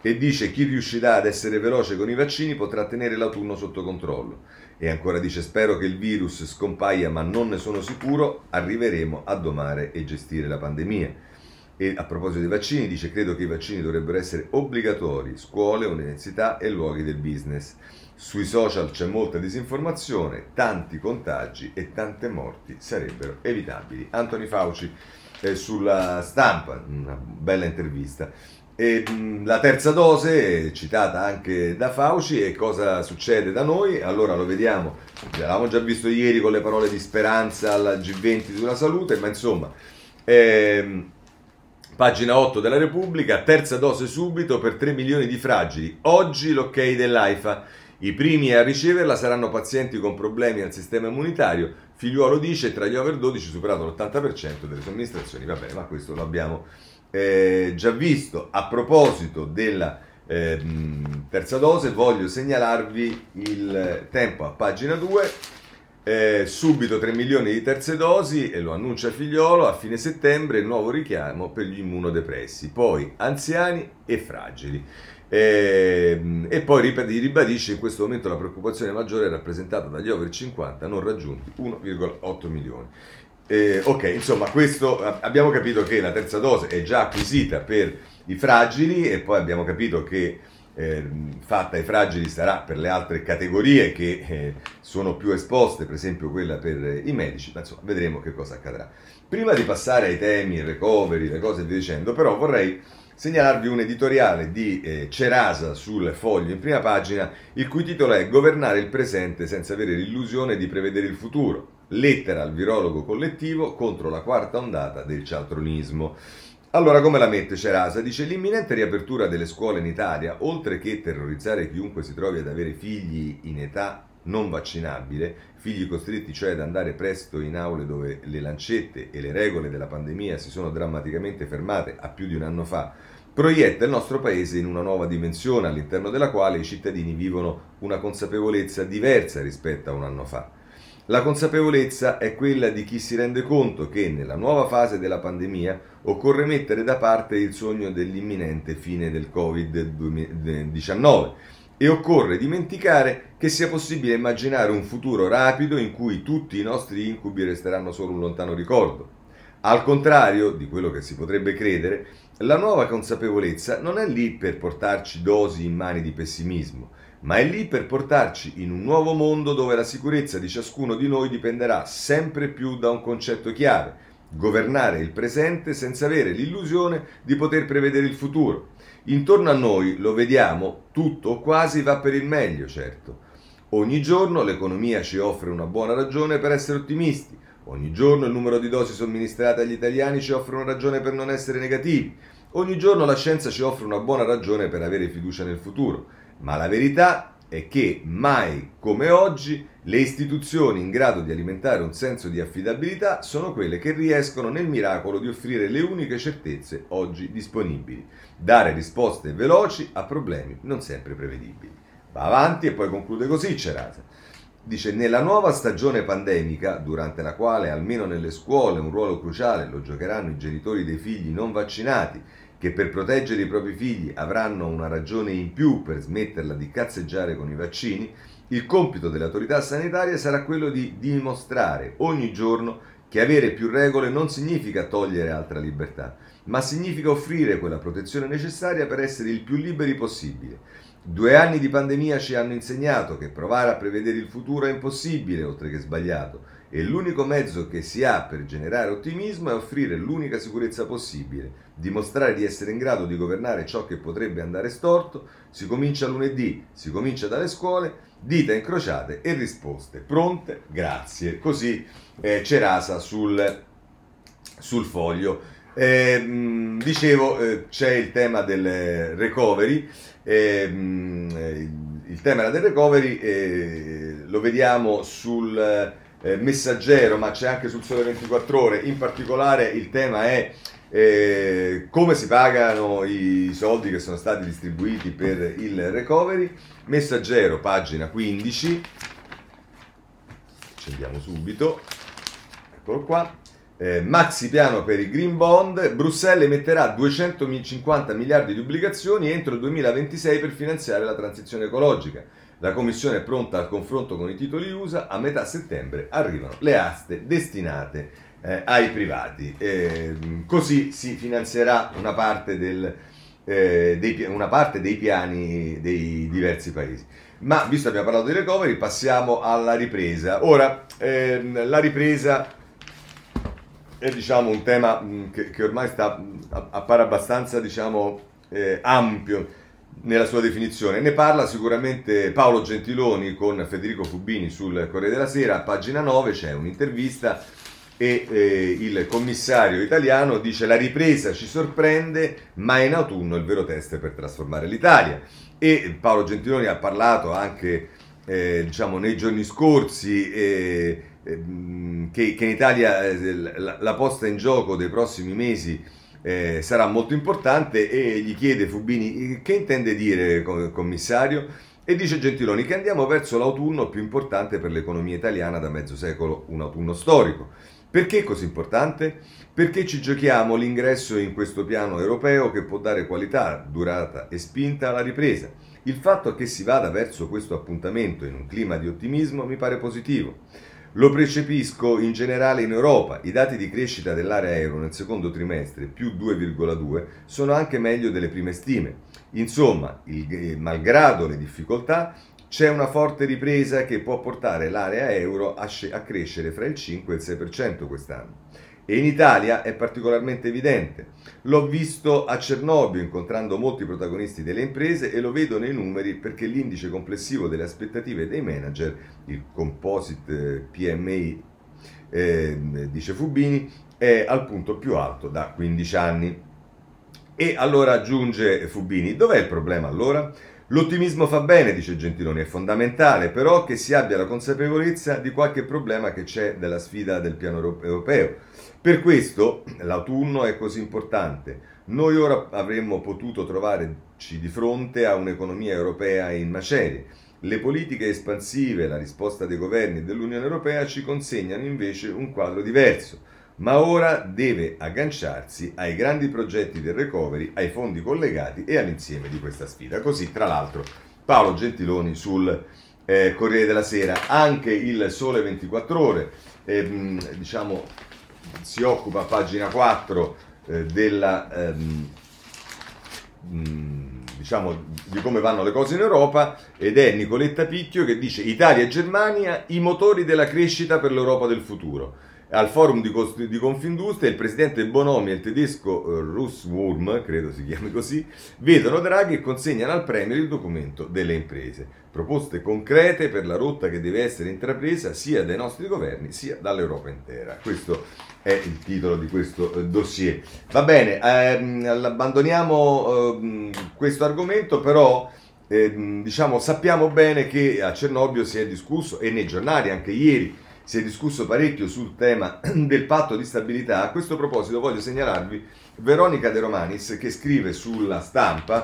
E dice chi riuscirà ad essere veloce con i vaccini potrà tenere l'autunno sotto controllo. E ancora dice spero che il virus scompaia ma non ne sono sicuro, arriveremo a domare e gestire la pandemia. E a proposito dei vaccini, dice credo che i vaccini dovrebbero essere obbligatori, scuole, università e luoghi del business. Sui social c'è molta disinformazione, tanti contagi e tante morti sarebbero evitabili. Anthony Fauci eh, sulla stampa, una bella intervista. E, mh, la terza dose, citata anche da Fauci, e cosa succede da noi? Allora lo vediamo, l'avevamo già visto ieri con le parole di speranza alla G20 sulla salute, ma insomma... Ehm, Pagina 8 della Repubblica, terza dose subito per 3 milioni di fragili. Oggi l'ok dell'AIFA. I primi a riceverla saranno pazienti con problemi al sistema immunitario. Figliuolo dice tra gli over 12 superato l'80% delle somministrazioni. Va bene, ma questo l'abbiamo eh, già visto. A proposito della eh, terza dose, voglio segnalarvi il tempo a pagina 2 eh, subito 3 milioni di terze dosi e lo annuncia Figliolo a fine settembre nuovo richiamo per gli immunodepressi, poi anziani e fragili. Eh, e poi ribadisce in questo momento la preoccupazione maggiore è rappresentata dagli over 50 non raggiunti 1,8 milioni. Eh, ok, insomma, questo abbiamo capito che la terza dose è già acquisita per i fragili e poi abbiamo capito che eh, fatta ai fragili sarà per le altre categorie che eh, sono più esposte, per esempio quella per i medici, ma insomma vedremo che cosa accadrà. Prima di passare ai temi, il recovery, le cose via dicendo, però vorrei segnalarvi un editoriale di eh, Cerasa sul foglio in prima pagina, il cui titolo è Governare il presente senza avere l'illusione di prevedere il futuro. Lettera al virologo collettivo contro la quarta ondata del cialtronismo. Allora, come la mette Cerasa? Dice l'imminente riapertura delle scuole in Italia, oltre che terrorizzare chiunque si trovi ad avere figli in età non vaccinabile, figli costretti cioè ad andare presto in aule dove le lancette e le regole della pandemia si sono drammaticamente fermate a più di un anno fa, proietta il nostro paese in una nuova dimensione all'interno della quale i cittadini vivono una consapevolezza diversa rispetto a un anno fa. La consapevolezza è quella di chi si rende conto che nella nuova fase della pandemia occorre mettere da parte il sogno dell'imminente fine del Covid-19 e occorre dimenticare che sia possibile immaginare un futuro rapido in cui tutti i nostri incubi resteranno solo un lontano ricordo. Al contrario di quello che si potrebbe credere, la nuova consapevolezza non è lì per portarci dosi in mani di pessimismo, ma è lì per portarci in un nuovo mondo dove la sicurezza di ciascuno di noi dipenderà sempre più da un concetto chiave, governare il presente senza avere l'illusione di poter prevedere il futuro. Intorno a noi, lo vediamo, tutto o quasi va per il meglio, certo. Ogni giorno l'economia ci offre una buona ragione per essere ottimisti, Ogni giorno il numero di dosi somministrate agli italiani ci offre una ragione per non essere negativi. Ogni giorno la scienza ci offre una buona ragione per avere fiducia nel futuro. Ma la verità è che mai come oggi le istituzioni in grado di alimentare un senso di affidabilità sono quelle che riescono nel miracolo di offrire le uniche certezze oggi disponibili, dare risposte veloci a problemi non sempre prevedibili. Va avanti e poi conclude così Cerasa. Dice, nella nuova stagione pandemica, durante la quale almeno nelle scuole un ruolo cruciale lo giocheranno i genitori dei figli non vaccinati, che per proteggere i propri figli avranno una ragione in più per smetterla di cazzeggiare con i vaccini, il compito delle autorità sanitarie sarà quello di dimostrare ogni giorno che avere più regole non significa togliere altra libertà, ma significa offrire quella protezione necessaria per essere il più liberi possibile. Due anni di pandemia ci hanno insegnato che provare a prevedere il futuro è impossibile, oltre che sbagliato, e l'unico mezzo che si ha per generare ottimismo è offrire l'unica sicurezza possibile, dimostrare di essere in grado di governare ciò che potrebbe andare storto, si comincia lunedì, si comincia dalle scuole, dita incrociate e risposte pronte, grazie. Così eh, Cerasa sul, sul foglio. Eh, dicevo, eh, c'è il tema del recovery. Ehm, il tema del recovery eh, lo vediamo sul eh, messaggero, ma c'è anche sul Sole 24 Ore. In particolare il tema è eh, come si pagano i soldi che sono stati distribuiti per il recovery. Messaggero, pagina 15. Accendiamo subito. Eccolo qua. Eh, maxi piano per il Green Bond, Bruxelles emetterà 250 miliardi di obbligazioni entro il 2026 per finanziare la transizione ecologica. La Commissione è pronta al confronto con i titoli USA, a metà settembre arrivano le aste destinate eh, ai privati. Eh, così si finanzierà una parte, del, eh, dei, una parte, dei, piani dei diversi paesi. Ma visto che abbiamo parlato di recovery, passiamo alla ripresa. Ora, ehm, la ripresa è diciamo, un tema mm, che, che ormai sta, appare abbastanza diciamo, eh, ampio nella sua definizione. Ne parla sicuramente Paolo Gentiloni con Federico Fubini sul Corriere della Sera, a pagina 9 c'è un'intervista e eh, il commissario italiano dice la ripresa ci sorprende, ma in autunno il vero test per trasformare l'Italia. E Paolo Gentiloni ha parlato anche eh, diciamo, nei giorni scorsi eh, che, che, in Italia eh, la, la posta in gioco dei prossimi mesi eh, sarà molto importante e gli chiede Fubini che intende dire commissario e dice Gentiloni che andiamo verso l'autunno più importante per l'economia italiana da mezzo secolo, un autunno storico. Perché è così importante? Perché ci giochiamo l'ingresso in questo piano europeo che può dare qualità, durata e spinta alla ripresa. Il fatto che si vada verso questo appuntamento in un clima di ottimismo mi pare positivo. Lo percepisco in generale in Europa. I dati di crescita dell'area euro nel secondo trimestre, più 2,2, sono anche meglio delle prime stime. Insomma, il, malgrado le difficoltà, c'è una forte ripresa che può portare l'area euro a, a crescere fra il 5 e il 6% quest'anno. E in Italia è particolarmente evidente. L'ho visto a Cernobbio incontrando molti protagonisti delle imprese e lo vedo nei numeri perché l'indice complessivo delle aspettative dei manager, il composite PMI, eh, dice Fubini, è al punto più alto da 15 anni. E allora aggiunge Fubini, dov'è il problema allora? L'ottimismo fa bene, dice Gentiloni, è fondamentale però che si abbia la consapevolezza di qualche problema che c'è della sfida del piano europeo per questo l'autunno è così importante. Noi ora avremmo potuto trovarci di fronte a un'economia europea in macerie. Le politiche espansive, la risposta dei governi dell'Unione Europea ci consegnano invece un quadro diverso, ma ora deve agganciarsi ai grandi progetti del recovery, ai fondi collegati e all'insieme di questa sfida. Così, tra l'altro, Paolo Gentiloni sul eh, Corriere della Sera, anche il Sole 24 Ore, eh, diciamo si occupa a pagina 4 eh, della, ehm, mh, diciamo, di come vanno le cose in Europa ed è Nicoletta Picchio che dice Italia e Germania i motori della crescita per l'Europa del futuro. Al forum di, Cost- di Confindustria il presidente Bonomi e il tedesco eh, Russ Wurm, credo si chiami così, vedono Draghi e consegnano al Premier il documento delle imprese. Proposte concrete per la rotta che deve essere intrapresa sia dai nostri governi sia dall'Europa intera. Questo è il titolo di questo eh, dossier. Va bene, ehm, abbandoniamo ehm, questo argomento, però ehm, diciamo, sappiamo bene che a Cernobbio si è discusso e nei giornali anche ieri si è discusso parecchio sul tema del patto di stabilità. A questo proposito voglio segnalarvi Veronica De Romanis che scrive sulla stampa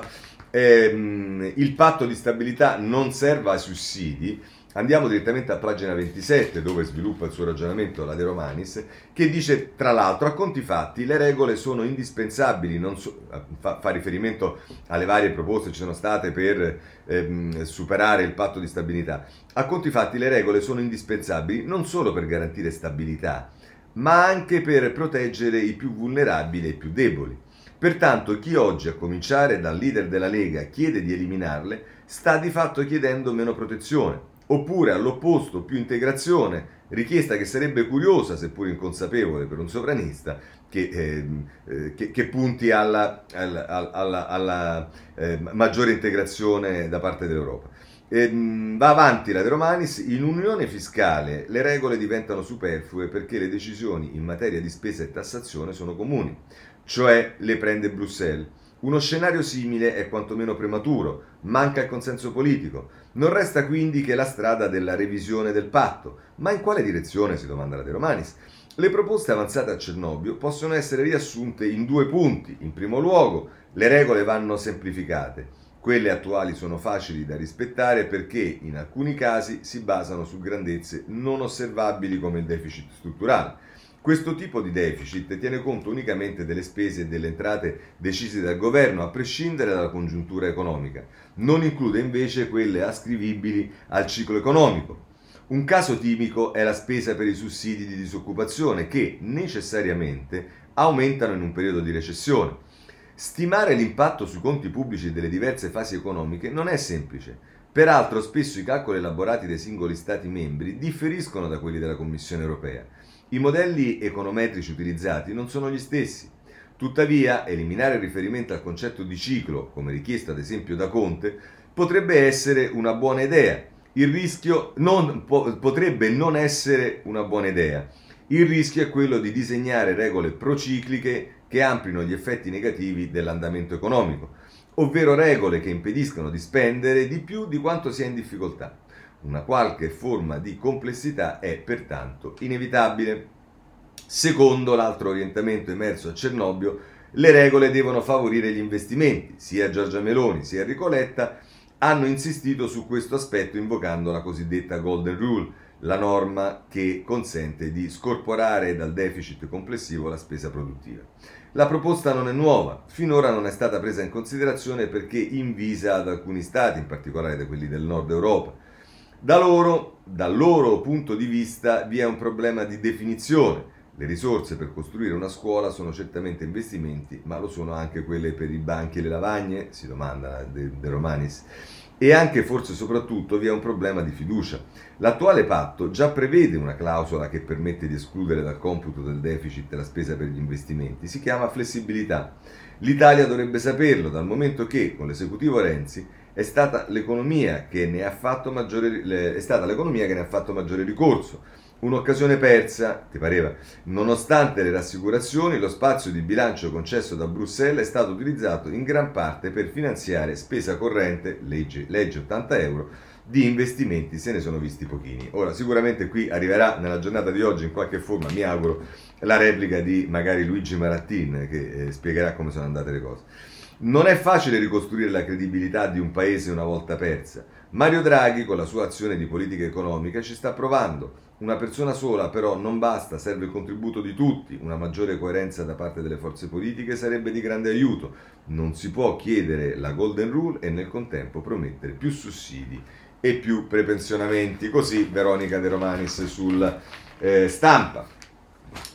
ehm, il patto di stabilità non serve ai sussidi. Andiamo direttamente a pagina 27 dove sviluppa il suo ragionamento la De Romanis che dice tra l'altro a conti fatti le regole sono indispensabili, so, fa, fa, riferimento alle varie proposte che ci sono state per ehm, superare il patto di stabilità, a conti fatti le regole sono indispensabili non solo per garantire stabilità ma anche per proteggere i più vulnerabili e i più deboli. Pertanto chi oggi, a cominciare dal leader della Lega, chiede di eliminarle, sta di fatto chiedendo meno protezione, oppure all'opposto più integrazione, richiesta che sarebbe curiosa, seppur inconsapevole per un sovranista, che, ehm, eh, che, che punti alla, alla, alla, alla eh, maggiore integrazione da parte dell'Europa. E, ehm, va avanti la De Romanis, in unione fiscale le regole diventano superflue perché le decisioni in materia di spesa e tassazione sono comuni cioè le prende Bruxelles. Uno scenario simile è quantomeno prematuro, manca il consenso politico. Non resta quindi che la strada della revisione del patto. Ma in quale direzione, si domanda la De Romanis? Le proposte avanzate a Cernobbio possono essere riassunte in due punti. In primo luogo, le regole vanno semplificate. Quelle attuali sono facili da rispettare perché in alcuni casi si basano su grandezze non osservabili come il deficit strutturale. Questo tipo di deficit tiene conto unicamente delle spese e delle entrate decise dal governo, a prescindere dalla congiuntura economica. Non include invece quelle ascrivibili al ciclo economico. Un caso tipico è la spesa per i sussidi di disoccupazione che necessariamente aumentano in un periodo di recessione. Stimare l'impatto sui conti pubblici delle diverse fasi economiche non è semplice. Peraltro spesso i calcoli elaborati dai singoli Stati membri differiscono da quelli della Commissione europea. I modelli econometrici utilizzati non sono gli stessi. Tuttavia, eliminare il riferimento al concetto di ciclo, come richiesto ad esempio da Conte, potrebbe essere una buona idea. Il rischio non, po- potrebbe non essere una buona idea. Il rischio è quello di disegnare regole procicliche che amplino gli effetti negativi dell'andamento economico, ovvero regole che impediscono di spendere di più di quanto si è in difficoltà. Una qualche forma di complessità è pertanto inevitabile. Secondo l'altro orientamento emerso a Cernobbio, le regole devono favorire gli investimenti. Sia Giorgia Meloni sia Enrico Letta hanno insistito su questo aspetto invocando la cosiddetta Golden Rule, la norma che consente di scorporare dal deficit complessivo la spesa produttiva. La proposta non è nuova, finora non è stata presa in considerazione perché invisa ad alcuni stati, in particolare da quelli del nord Europa. Da loro, dal loro punto di vista, vi è un problema di definizione. Le risorse per costruire una scuola sono certamente investimenti, ma lo sono anche quelle per i banchi e le lavagne, si domanda De, De Romanis. E anche, forse soprattutto, vi è un problema di fiducia. L'attuale patto già prevede una clausola che permette di escludere dal computo del deficit la spesa per gli investimenti. Si chiama flessibilità. L'Italia dovrebbe saperlo, dal momento che, con l'esecutivo Renzi, è stata l'economia che ne ha fatto maggiore, è stata l'economia che ne ha fatto maggiore ricorso. Un'occasione persa, ti pareva? Nonostante le rassicurazioni, lo spazio di bilancio concesso da Bruxelles è stato utilizzato in gran parte per finanziare spesa corrente, legge, legge 80 euro, di investimenti se ne sono visti pochini. Ora, sicuramente qui arriverà nella giornata di oggi, in qualche forma, mi auguro, la replica di magari Luigi Marattin che eh, spiegherà come sono andate le cose. Non è facile ricostruire la credibilità di un paese una volta persa. Mario Draghi, con la sua azione di politica economica, ci sta provando. Una persona sola però non basta, serve il contributo di tutti. Una maggiore coerenza da parte delle forze politiche sarebbe di grande aiuto. Non si può chiedere la Golden Rule e nel contempo promettere più sussidi e più prepensionamenti. Così Veronica De Romanis sul eh, stampa.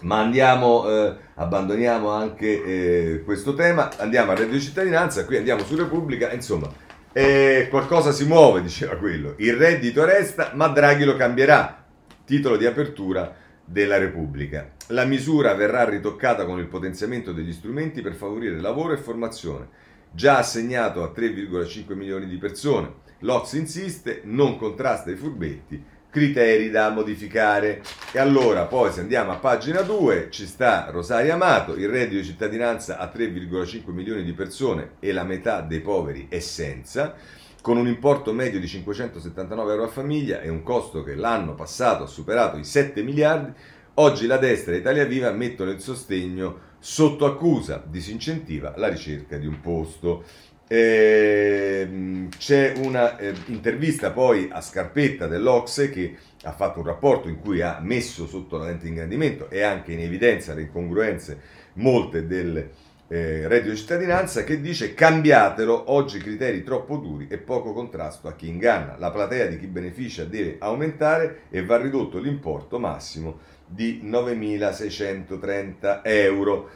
Ma andiamo, eh, abbandoniamo anche eh, questo tema, andiamo a reddito di cittadinanza, qui andiamo su Repubblica, insomma, eh, qualcosa si muove, diceva quello. Il reddito resta, ma Draghi lo cambierà. Titolo di apertura della Repubblica. La misura verrà ritoccata con il potenziamento degli strumenti per favorire lavoro e formazione, già assegnato a 3,5 milioni di persone. L'Ox insiste, non contrasta i furbetti, criteri da modificare. E allora poi se andiamo a pagina 2 ci sta Rosaria Amato, il reddito di cittadinanza a 3,5 milioni di persone e la metà dei poveri è senza, con un importo medio di 579 euro a famiglia e un costo che l'anno passato ha superato i 7 miliardi, oggi la destra e Italia Viva mettono il sostegno sotto accusa, disincentiva la ricerca di un posto. Eh, c'è una eh, intervista poi a Scarpetta dell'Ocse che ha fatto un rapporto in cui ha messo sotto la lente di ingrandimento e anche in evidenza le incongruenze molte del eh, reddito di cittadinanza che dice cambiatelo, oggi criteri troppo duri e poco contrasto a chi inganna. La platea di chi beneficia deve aumentare e va ridotto l'importo massimo di 9.630 euro.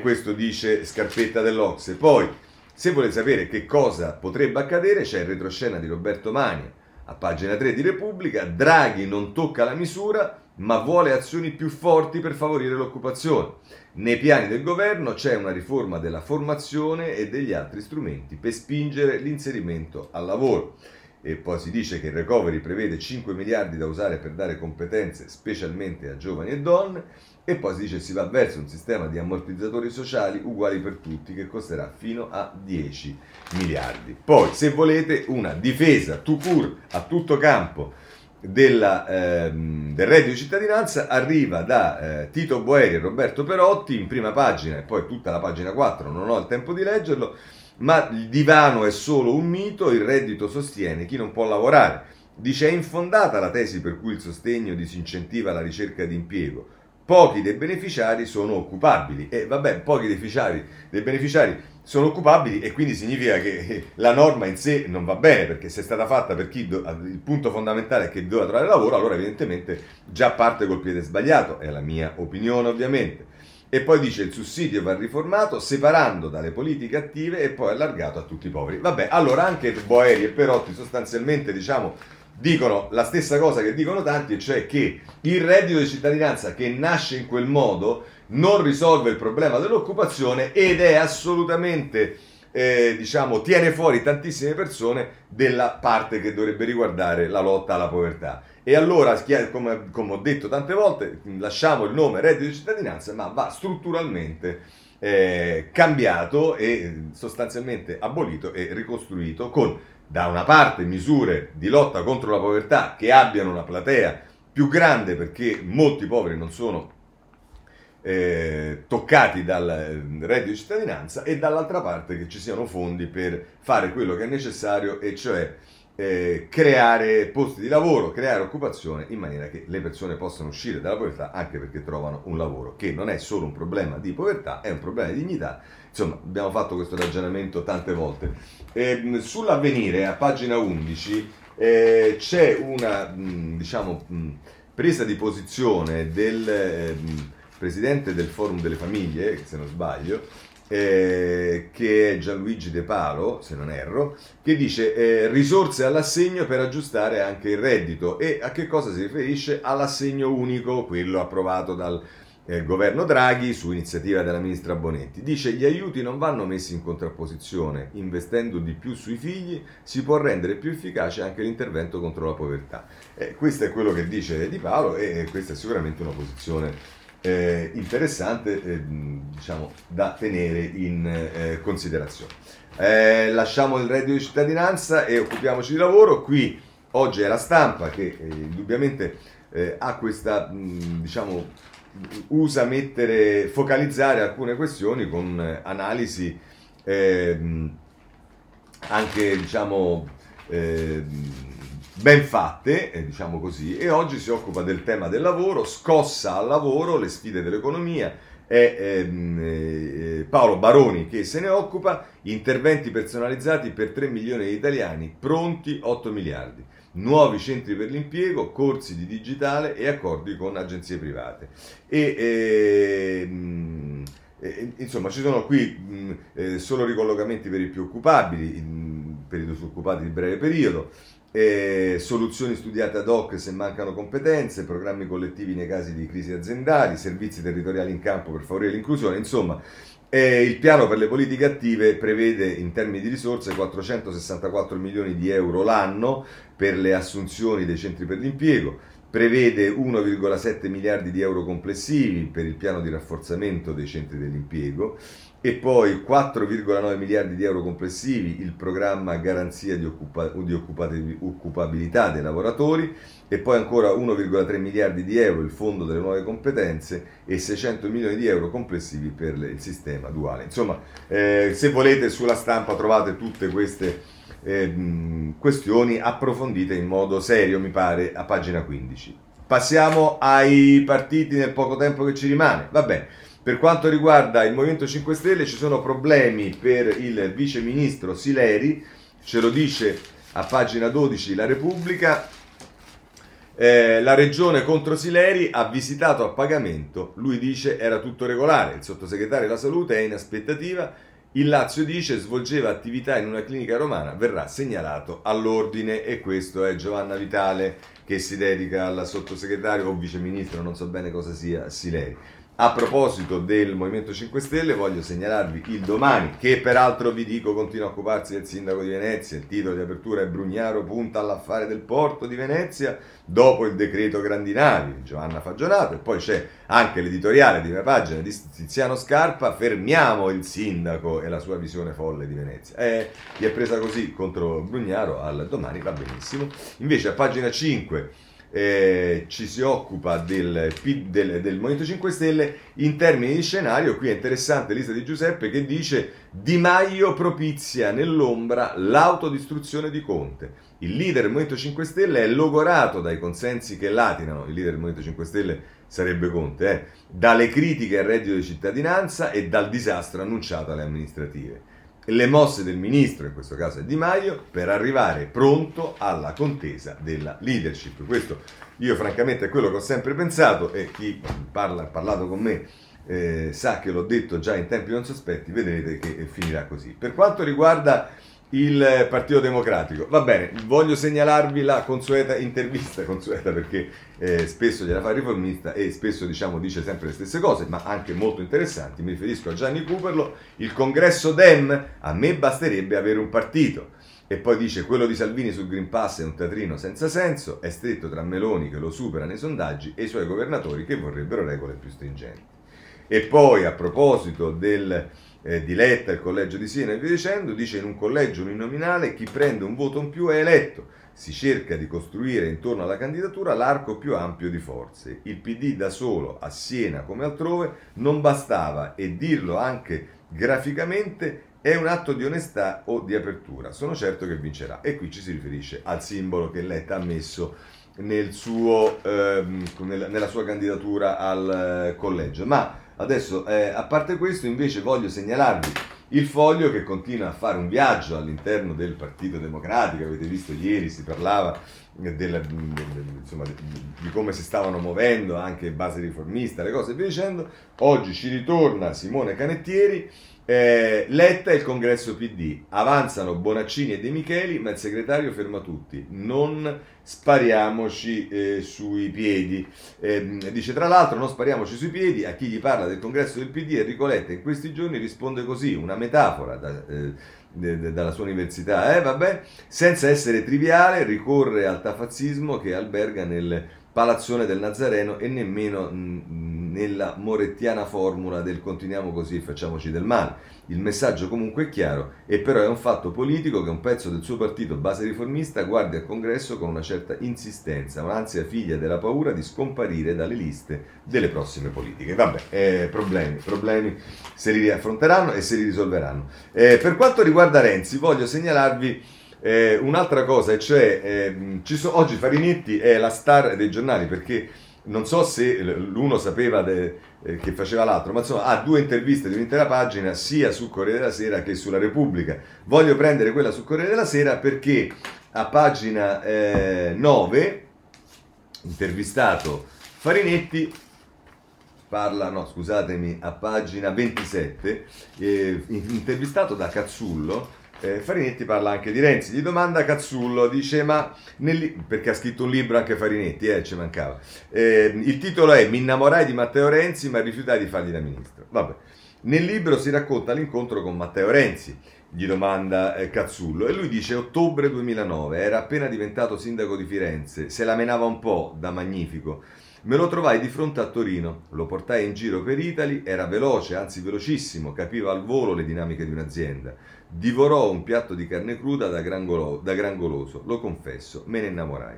Questo dice Scarpetta dell'Ocse. Poi se volete sapere che cosa potrebbe accadere, c'è il retroscena di Roberto Mania a pagina 3 di Repubblica. Draghi non tocca la misura, ma vuole azioni più forti per favorire l'occupazione. Nei piani del governo c'è una riforma della formazione e degli altri strumenti per spingere l'inserimento al lavoro. E poi si dice che il recovery prevede 5 miliardi da usare per dare competenze specialmente a giovani e donne e poi si dice si va verso un sistema di ammortizzatori sociali uguali per tutti che costerà fino a 10 miliardi. Poi, se volete, una difesa to cure a tutto campo della, ehm, del reddito di cittadinanza arriva da eh, Tito Boeri e Roberto Perotti in prima pagina e poi tutta la pagina 4, non ho il tempo di leggerlo, ma il divano è solo un mito, il reddito sostiene chi non può lavorare. Dice è infondata la tesi per cui il sostegno disincentiva la ricerca di impiego pochi dei beneficiari sono occupabili e vabbè, pochi dei beneficiari, dei beneficiari sono occupabili e quindi significa che la norma in sé non va bene perché se è stata fatta per chi do, il punto fondamentale è che doveva trovare lavoro, allora evidentemente già parte col piede sbagliato, è la mia opinione ovviamente. E poi dice il sussidio va riformato separando dalle politiche attive e poi allargato a tutti i poveri. Vabbè, allora anche Boeri e Perotti sostanzialmente diciamo dicono la stessa cosa che dicono tanti, cioè che il reddito di cittadinanza che nasce in quel modo non risolve il problema dell'occupazione ed è assolutamente, eh, diciamo, tiene fuori tantissime persone della parte che dovrebbe riguardare la lotta alla povertà. E allora, come, come ho detto tante volte, lasciamo il nome reddito di cittadinanza, ma va strutturalmente eh, cambiato e sostanzialmente abolito e ricostruito con da una parte misure di lotta contro la povertà che abbiano una platea più grande perché molti poveri non sono eh, toccati dal eh, reddito di cittadinanza e dall'altra parte che ci siano fondi per fare quello che è necessario e cioè eh, creare posti di lavoro, creare occupazione in maniera che le persone possano uscire dalla povertà anche perché trovano un lavoro che non è solo un problema di povertà, è un problema di dignità. Insomma, abbiamo fatto questo ragionamento tante volte. Eh, sull'avvenire, a pagina 11, eh, c'è una mh, diciamo, mh, presa di posizione del eh, presidente del Forum delle Famiglie, se non sbaglio, eh, che è Gianluigi De Palo, se non erro, che dice eh, risorse all'assegno per aggiustare anche il reddito. E a che cosa si riferisce? All'assegno unico, quello approvato dal eh, governo Draghi su iniziativa della ministra Bonetti. Dice gli aiuti non vanno messi in contrapposizione, investendo di più sui figli si può rendere più efficace anche l'intervento contro la povertà. Eh, questo è quello che dice Di Paolo e questa è sicuramente una posizione eh, interessante eh, diciamo, da tenere in eh, considerazione. Eh, lasciamo il reddito di cittadinanza e occupiamoci di lavoro. Qui oggi è la stampa che eh, indubbiamente ha questa, mh, diciamo, usa mettere, focalizzare alcune questioni con analisi ehm, anche, diciamo, ehm, ben fatte, eh, diciamo così, e oggi si occupa del tema del lavoro, scossa al lavoro, le sfide dell'economia. È ehm, eh, Paolo Baroni che se ne occupa, interventi personalizzati per 3 milioni di italiani, pronti 8 miliardi, nuovi centri per l'impiego, corsi di digitale e accordi con agenzie private. E, ehm, eh, insomma, ci sono qui mh, eh, solo ricollocamenti per i più occupabili, per i disoccupati di breve periodo, eh, soluzioni studiate ad hoc se mancano competenze, programmi collettivi nei casi di crisi aziendali, servizi territoriali in campo per favorire l'inclusione, insomma eh, il piano per le politiche attive prevede in termini di risorse 464 milioni di euro l'anno per le assunzioni dei centri per l'impiego, prevede 1,7 miliardi di euro complessivi per il piano di rafforzamento dei centri dell'impiego e poi 4,9 miliardi di euro complessivi il programma garanzia di, occupa- di occupabilità dei lavoratori e poi ancora 1,3 miliardi di euro il fondo delle nuove competenze e 600 milioni di euro complessivi per il sistema duale. Insomma, eh, se volete sulla stampa trovate tutte queste eh, questioni approfondite in modo serio, mi pare, a pagina 15. Passiamo ai partiti nel poco tempo che ci rimane. Va bene. Per quanto riguarda il Movimento 5 Stelle ci sono problemi per il vice ministro Sileri, ce lo dice a pagina 12 la Repubblica. Eh, la regione contro Sileri ha visitato a pagamento, lui dice era tutto regolare, il sottosegretario della salute è in aspettativa, il Lazio dice svolgeva attività in una clinica romana, verrà segnalato all'ordine e questo è Giovanna Vitale che si dedica al sottosegretario o viceministro, non so bene cosa sia, Sileri. A proposito del Movimento 5 Stelle, voglio segnalarvi il domani, che peraltro vi dico continua a occuparsi del sindaco di Venezia. Il titolo di apertura è Brugnaro punta all'affare del porto di Venezia dopo il decreto Grandinavi, Giovanna Fagionato. E poi c'è anche l'editoriale di una pagina di Tiziano Scarpa, Fermiamo il sindaco e la sua visione folle di Venezia. E gli è presa così contro Brugnaro al domani, va benissimo. Invece a pagina 5 eh, ci si occupa del, del, del, Movimento 5 Stelle in termini di scenario. Qui è interessante lista di Giuseppe che dice Di Maio propizia nell'ombra l'autodistruzione di Conte. Il leader del Movimento 5 Stelle è logorato dai consensi che latinano, il leader del Movimento 5 Stelle sarebbe Conte, eh, dalle critiche al reddito di cittadinanza e dal disastro annunciato alle amministrative le mosse del ministro, in questo caso è Di Maio, per arrivare pronto alla contesa della leadership. Questo io francamente è quello che ho sempre pensato e chi parla, ha parlato con me eh, sa che l'ho detto già in tempi non sospetti, vedrete che finirà così. Per quanto riguarda il Partito Democratico. Va bene, voglio segnalarvi la consueta intervista, consueta perché eh, spesso gliela fa il riformista e spesso diciamo dice sempre le stesse cose, ma anche molto interessanti. Mi riferisco a Gianni Cuperlo, il congresso Dem, a me basterebbe avere un partito. E poi dice quello di Salvini sul Green Pass è un teatrino senza senso, è stretto tra Meloni che lo supera nei sondaggi e i suoi governatori che vorrebbero regole più stringenti. E poi a proposito del eh, di Letta, il collegio di Siena e via dicendo, dice in un collegio uninominale chi prende un voto in più è eletto. Si cerca di costruire intorno alla candidatura l'arco più ampio di forze. Il PD da solo, a Siena come altrove, non bastava e dirlo anche graficamente è un atto di onestà o di apertura. Sono certo che vincerà. E qui ci si riferisce al simbolo che Letta ha messo nel suo, ehm, nella sua candidatura al eh, collegio. Ma Adesso, eh, a parte questo, invece voglio segnalarvi il foglio che continua a fare un viaggio all'interno del Partito Democratico. Avete visto ieri si parlava della, insomma, di come si stavano muovendo anche base riformista, le cose e via dicendo. Oggi ci ritorna Simone Canettieri eh, Letta e il congresso PD avanzano Bonaccini e De Micheli, ma il segretario ferma tutti. Non spariamoci eh, sui piedi. Eh, dice tra l'altro: Non spariamoci sui piedi. A chi gli parla del congresso del PD, Enrico Letta in questi giorni risponde così: una metafora da, eh, de, dalla sua università, eh, vabbè, senza essere triviale, ricorre al tafazzismo che alberga nel palazzone del Nazareno e nemmeno nella morettiana formula del continuiamo così e facciamoci del male. Il messaggio comunque è chiaro e però è un fatto politico che un pezzo del suo partito base riformista guardi al congresso con una certa insistenza, un'ansia figlia della paura di scomparire dalle liste delle prossime politiche. Vabbè, eh, problemi, problemi se li affronteranno e se li risolveranno. Eh, per quanto riguarda Renzi, voglio segnalarvi eh, un'altra cosa, cioè eh, so, oggi Farinetti è la star dei giornali perché non so se l'uno sapeva de, eh, che faceva l'altro, ma insomma ha due interviste di un'intera pagina sia su Corriere della Sera che sulla Repubblica. Voglio prendere quella su Corriere della Sera perché a pagina 9, eh, intervistato Farinetti, parla, no scusatemi, a pagina 27, eh, intervistato da Cazzullo, Eh, Farinetti parla anche di Renzi, gli domanda Cazzullo, dice ma, nel, perché ha scritto un libro anche Farinetti, eh, ci mancava, eh, il titolo è Mi innamorai di Matteo Renzi ma rifiutai di fargli da ministro. Vabbè. Nel libro si racconta l'incontro con Matteo Renzi, gli domanda eh, Cazzullo, e lui dice ottobre 2009, era appena diventato sindaco di Firenze, se la menava un po' da magnifico. Me lo trovai di fronte a Torino, lo portai in giro per Italy, era veloce, anzi velocissimo, capiva al volo le dinamiche di un'azienda. Divorò un piatto di carne cruda da gran, golo, da gran goloso, lo confesso, me ne innamorai.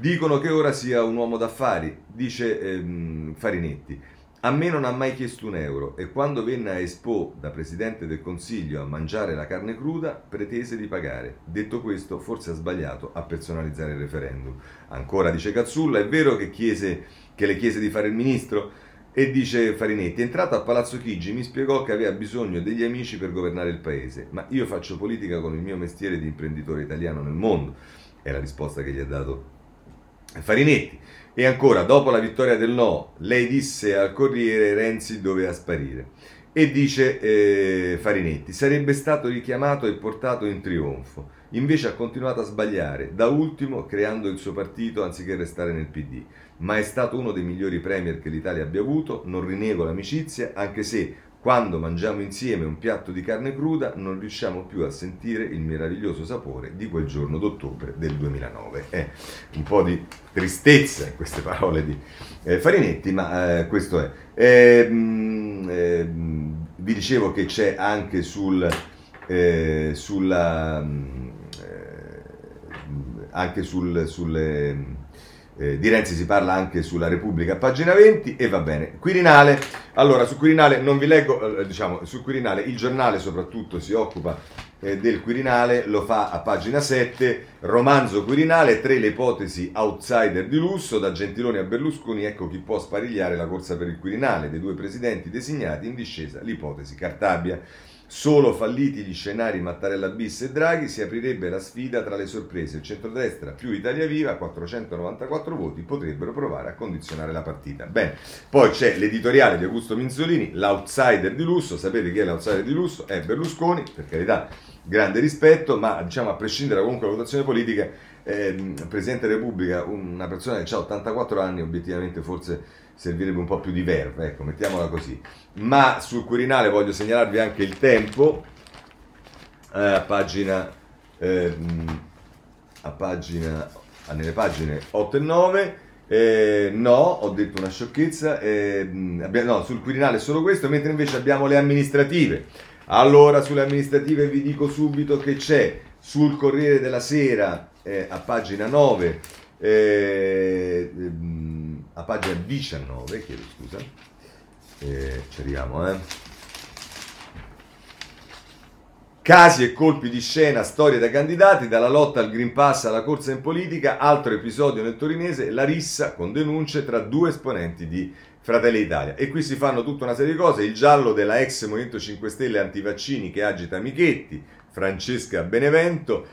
Dicono che ora sia un uomo d'affari, dice ehm, Farinetti. A me non ha mai chiesto un euro e quando venne a Expo da Presidente del Consiglio a mangiare la carne cruda pretese di pagare. Detto questo, forse ha sbagliato a personalizzare il referendum. Ancora dice Cazzulla, è vero che, chiese, che le chiese di fare il ministro? E dice Farinetti, entrato a Palazzo Chigi mi spiegò che aveva bisogno degli amici per governare il paese, ma io faccio politica con il mio mestiere di imprenditore italiano nel mondo. È la risposta che gli ha dato Farinetti. E ancora, dopo la vittoria del no, lei disse al Corriere Renzi doveva sparire. E dice eh, Farinetti, sarebbe stato richiamato e portato in trionfo. Invece ha continuato a sbagliare, da ultimo creando il suo partito anziché restare nel PD. Ma è stato uno dei migliori premier che l'Italia abbia avuto, non rinego l'amicizia, anche se quando mangiamo insieme un piatto di carne cruda non riusciamo più a sentire il meraviglioso sapore di quel giorno d'ottobre del 2009. È un po' di tristezza in queste parole di eh, Farinetti, ma eh, questo è. Eh, mh, vi dicevo che c'è anche sul, eh, sulla, mh, eh, anche sul, sulle eh, di Renzi si parla anche sulla Repubblica, pagina 20, e va bene. Quirinale, allora su Quirinale non vi leggo, eh, diciamo, su Quirinale il giornale soprattutto si occupa eh, del Quirinale, lo fa a pagina 7, romanzo Quirinale, tre le ipotesi outsider di lusso, da Gentiloni a Berlusconi, ecco chi può sparigliare la corsa per il Quirinale, dei due presidenti designati in discesa l'ipotesi Cartabia. Solo falliti gli scenari Mattarella bis e Draghi si aprirebbe la sfida tra le sorprese. Il centrodestra più Italia Viva, 494 voti, potrebbero provare a condizionare la partita. Bene, poi c'è l'editoriale di Augusto Minzolini, l'outsider di lusso. Sapete chi è l'outsider di lusso? È Berlusconi, per carità, grande rispetto, ma diciamo a prescindere comunque dalla votazione politica, eh, Presidente della Repubblica, una persona che ha 84 anni, obiettivamente forse servirebbe un po' più di verve, ecco, mettiamola così. Ma sul Quirinale voglio segnalarvi anche il tempo, eh, a pagina, eh, a pagina, nelle pagine 8 e 9. Eh, no, ho detto una sciocchezza. Eh, abbiamo, no, sul Quirinale è solo questo, mentre invece abbiamo le amministrative. Allora, sulle amministrative vi dico subito che c'è sul Corriere della Sera, eh, a pagina 9, eh, a pagina 19, chiedo scusa, eh, ci arriviamo, eh. Casi e colpi di scena, storie da candidati, dalla lotta al Green Pass alla corsa in politica, altro episodio nel torinese, la rissa con denunce tra due esponenti di Fratelli Italia. E qui si fanno tutta una serie di cose, il giallo della ex Movimento 5 Stelle antivaccini che agita Michetti, Francesca Benevento,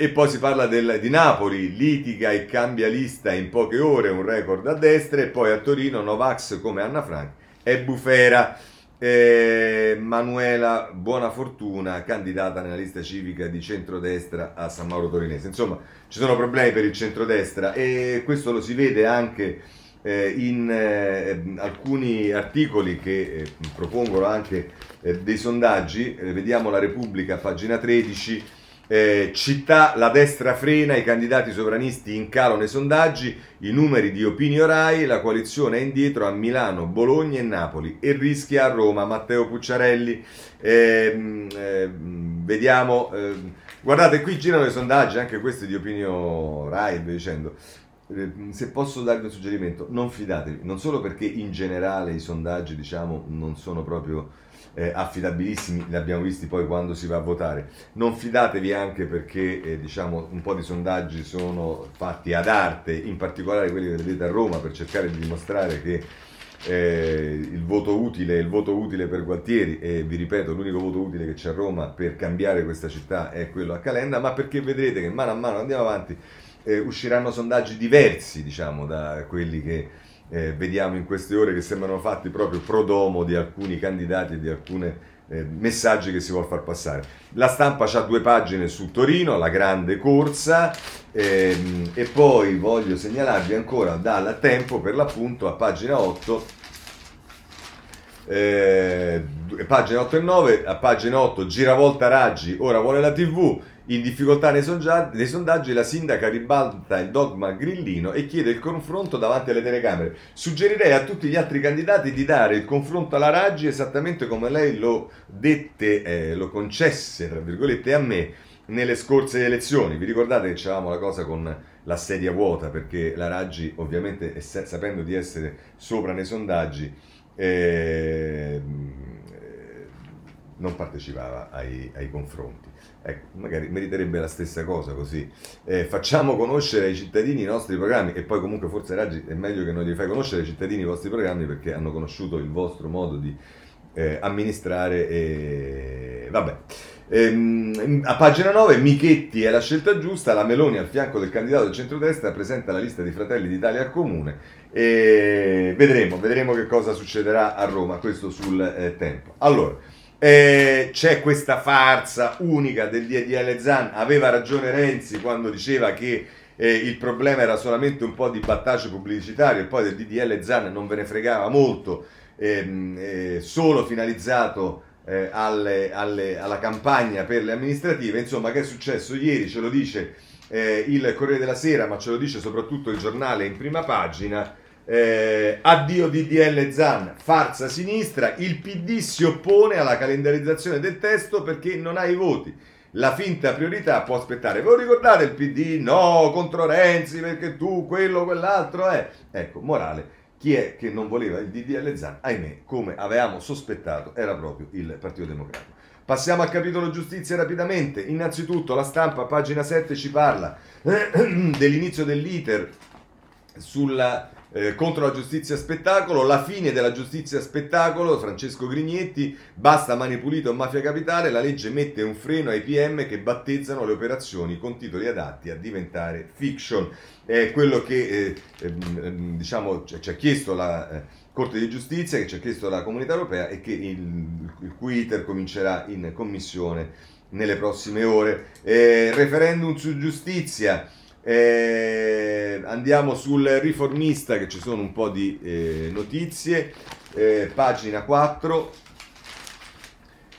e poi si parla del, di Napoli, litiga e cambia lista in poche ore, un record a destra. E poi a Torino Novax come Anna Frank e Bufera. Eh, Manuela Buona Fortuna, candidata nella lista civica di centrodestra a San Mauro Torinese. Insomma, ci sono problemi per il centrodestra e questo lo si vede anche eh, in eh, alcuni articoli che eh, propongono anche eh, dei sondaggi. Eh, vediamo la Repubblica, pagina 13 eh, città, la destra frena, i candidati sovranisti in calo nei sondaggi, i numeri di Opinio Rai, la coalizione è indietro a Milano, Bologna e Napoli e rischia a Roma Matteo Pucciarelli. Eh, eh, vediamo, ehm, guardate qui girano i sondaggi, anche questi di Opinio Rai, e dicendo. Eh, se posso darvi un suggerimento, non fidatevi, non solo perché in generale i sondaggi diciamo non sono proprio eh, affidabilissimi, li abbiamo visti poi quando si va a votare. Non fidatevi anche perché eh, diciamo, un po' di sondaggi sono fatti ad arte, in particolare quelli che vedete a Roma, per cercare di dimostrare che eh, il voto utile è il voto utile per Gualtieri e vi ripeto l'unico voto utile che c'è a Roma per cambiare questa città è quello a Calenda, ma perché vedrete che mano a mano andiamo avanti eh, usciranno sondaggi diversi diciamo da quelli che eh, vediamo in queste ore che sembrano fatti proprio pro domo di alcuni candidati e di alcune eh, messaggi che si vuole far passare. La stampa ha due pagine su Torino, la grande corsa, ehm, e poi voglio segnalarvi ancora dal tempo per l'appunto a pagina 8 eh, pagina 8 e 9, a pagina 8 giravolta Raggi, ora vuole la TV, in difficoltà nei, sonda- nei, sondaggi la sindaca ribalta il dogma grillino e chiede il confronto davanti alle telecamere. Suggerirei a tutti gli altri candidati di dare il confronto alla Raggi esattamente come lei lo dette, eh, lo concesse, tra virgolette, a me nelle scorse elezioni. Vi ricordate che c'avevamo la cosa con la sedia vuota perché la Raggi ovviamente sapendo di essere sopra nei sondaggi eh, non partecipava ai, ai confronti. Ecco, magari meriterebbe la stessa cosa così. Eh, facciamo conoscere ai cittadini i nostri programmi e poi comunque forse Raggi è meglio che non li fai conoscere ai cittadini i vostri programmi perché hanno conosciuto il vostro modo di eh, amministrare e vabbè. Ehm, a pagina 9 Michetti è la scelta giusta, la Meloni al fianco del candidato del centrodestra presenta la lista di Fratelli d'Italia al comune e vedremo, vedremo che cosa succederà a Roma, questo sul eh, tempo. Allora, eh, c'è questa farsa unica del DDL Zan. Aveva ragione Renzi quando diceva che eh, il problema era solamente un po' di battaggio pubblicitario e poi del DDL Zan non ve ne fregava molto, ehm, eh, solo finalizzato eh, alle, alle, alla campagna per le amministrative. Insomma, che è successo ieri? Ce lo dice eh, il Corriere della Sera, ma ce lo dice soprattutto il giornale in prima pagina eh, addio DDL Zan, farsa sinistra, il PD si oppone alla calendarizzazione del testo perché non ha i voti. La finta priorità può aspettare. Voi ricordate il PD? No, contro Renzi perché tu, quello, quell'altro. Eh. Ecco, morale. Chi è che non voleva il DDL Zan? Ahimè, come avevamo sospettato, era proprio il Partito Democratico. Passiamo al capitolo giustizia rapidamente. Innanzitutto la stampa, pagina 7, ci parla dell'inizio dell'iter sulla eh, contro la giustizia spettacolo, la fine della giustizia spettacolo, Francesco Grignetti, basta mani pulite o mafia capitale, la legge mette un freno ai PM che battezzano le operazioni con titoli adatti a diventare fiction. È quello che eh, ehm, diciamo, ci ha chiesto la eh, Corte di Giustizia, che ci ha chiesto la Comunità Europea e che il, il cui iter comincerà in commissione nelle prossime ore. Eh, referendum su giustizia. Eh, andiamo sul riformista che ci sono un po' di eh, notizie, eh, pagina 4.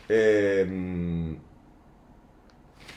Ehm,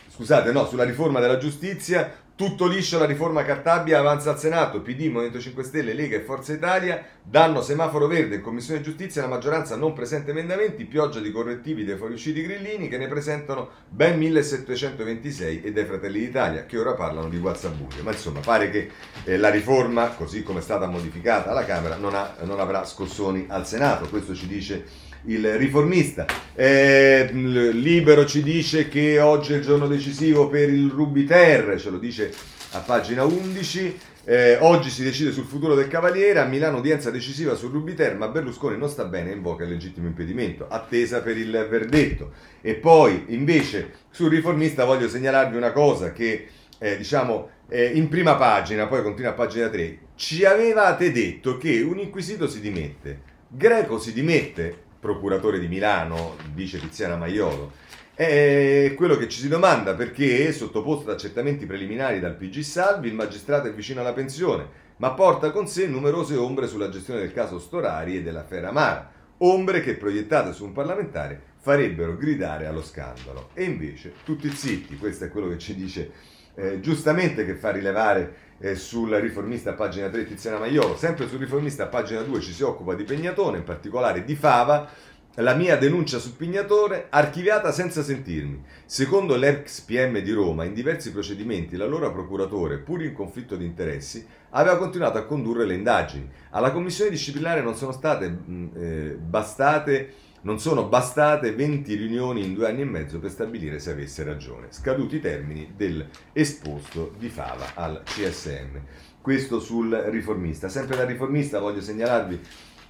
scusate, no, sulla riforma della giustizia, tutto liscio la riforma Cartabia avanza al Senato, PD, Movimento 5 Stelle, Lega e Forza Italia, danno semaforo verde in Commissione Giustizia, la maggioranza non presenta emendamenti, pioggia di correttivi dei fuoriusciti grillini che ne presentano ben 1726 e dei Fratelli d'Italia che ora parlano di Guazzabuglio. Ma insomma pare che eh, la riforma, così come è stata modificata alla Camera, non, ha, non avrà scossoni al Senato, questo ci dice il riformista. Eh, Libero ci dice che oggi è il giorno decisivo per il Rubiter, ce lo dice a pagina 11. Eh, oggi si decide sul futuro del Cavaliere, a Milano udienza decisiva sul Rubiter, ma Berlusconi non sta bene e invoca il legittimo impedimento, attesa per il verdetto. E poi invece sul riformista voglio segnalarvi una cosa che eh, diciamo eh, in prima pagina, poi continua a pagina 3, ci avevate detto che un inquisito si dimette, Greco si dimette, procuratore di Milano, dice Tiziana Maiolo, è quello che ci si domanda perché, sottoposto ad accertamenti preliminari dal PG Salvi, il magistrato è vicino alla pensione, ma porta con sé numerose ombre sulla gestione del caso Storari e dell'affare Amara, ombre che proiettate su un parlamentare farebbero gridare allo scandalo. E invece tutti zitti, questo è quello che ci dice eh, giustamente che fa rilevare eh, sul riformista pagina 3 Tiziana Maiolo, sempre sul riformista pagina 2 ci si occupa di Pegnatone, in particolare di Fava, la mia denuncia su Pignatore archiviata senza sentirmi. Secondo l'ex PM di Roma, in diversi procedimenti l'allora procuratore, pur in conflitto di interessi, aveva continuato a condurre le indagini. Alla commissione disciplinare non sono state mh, eh, bastate non sono bastate 20 riunioni in due anni e mezzo per stabilire se avesse ragione, scaduti i termini dell'esposto di Fava al CSM. Questo sul riformista. Sempre da riformista voglio segnalarvi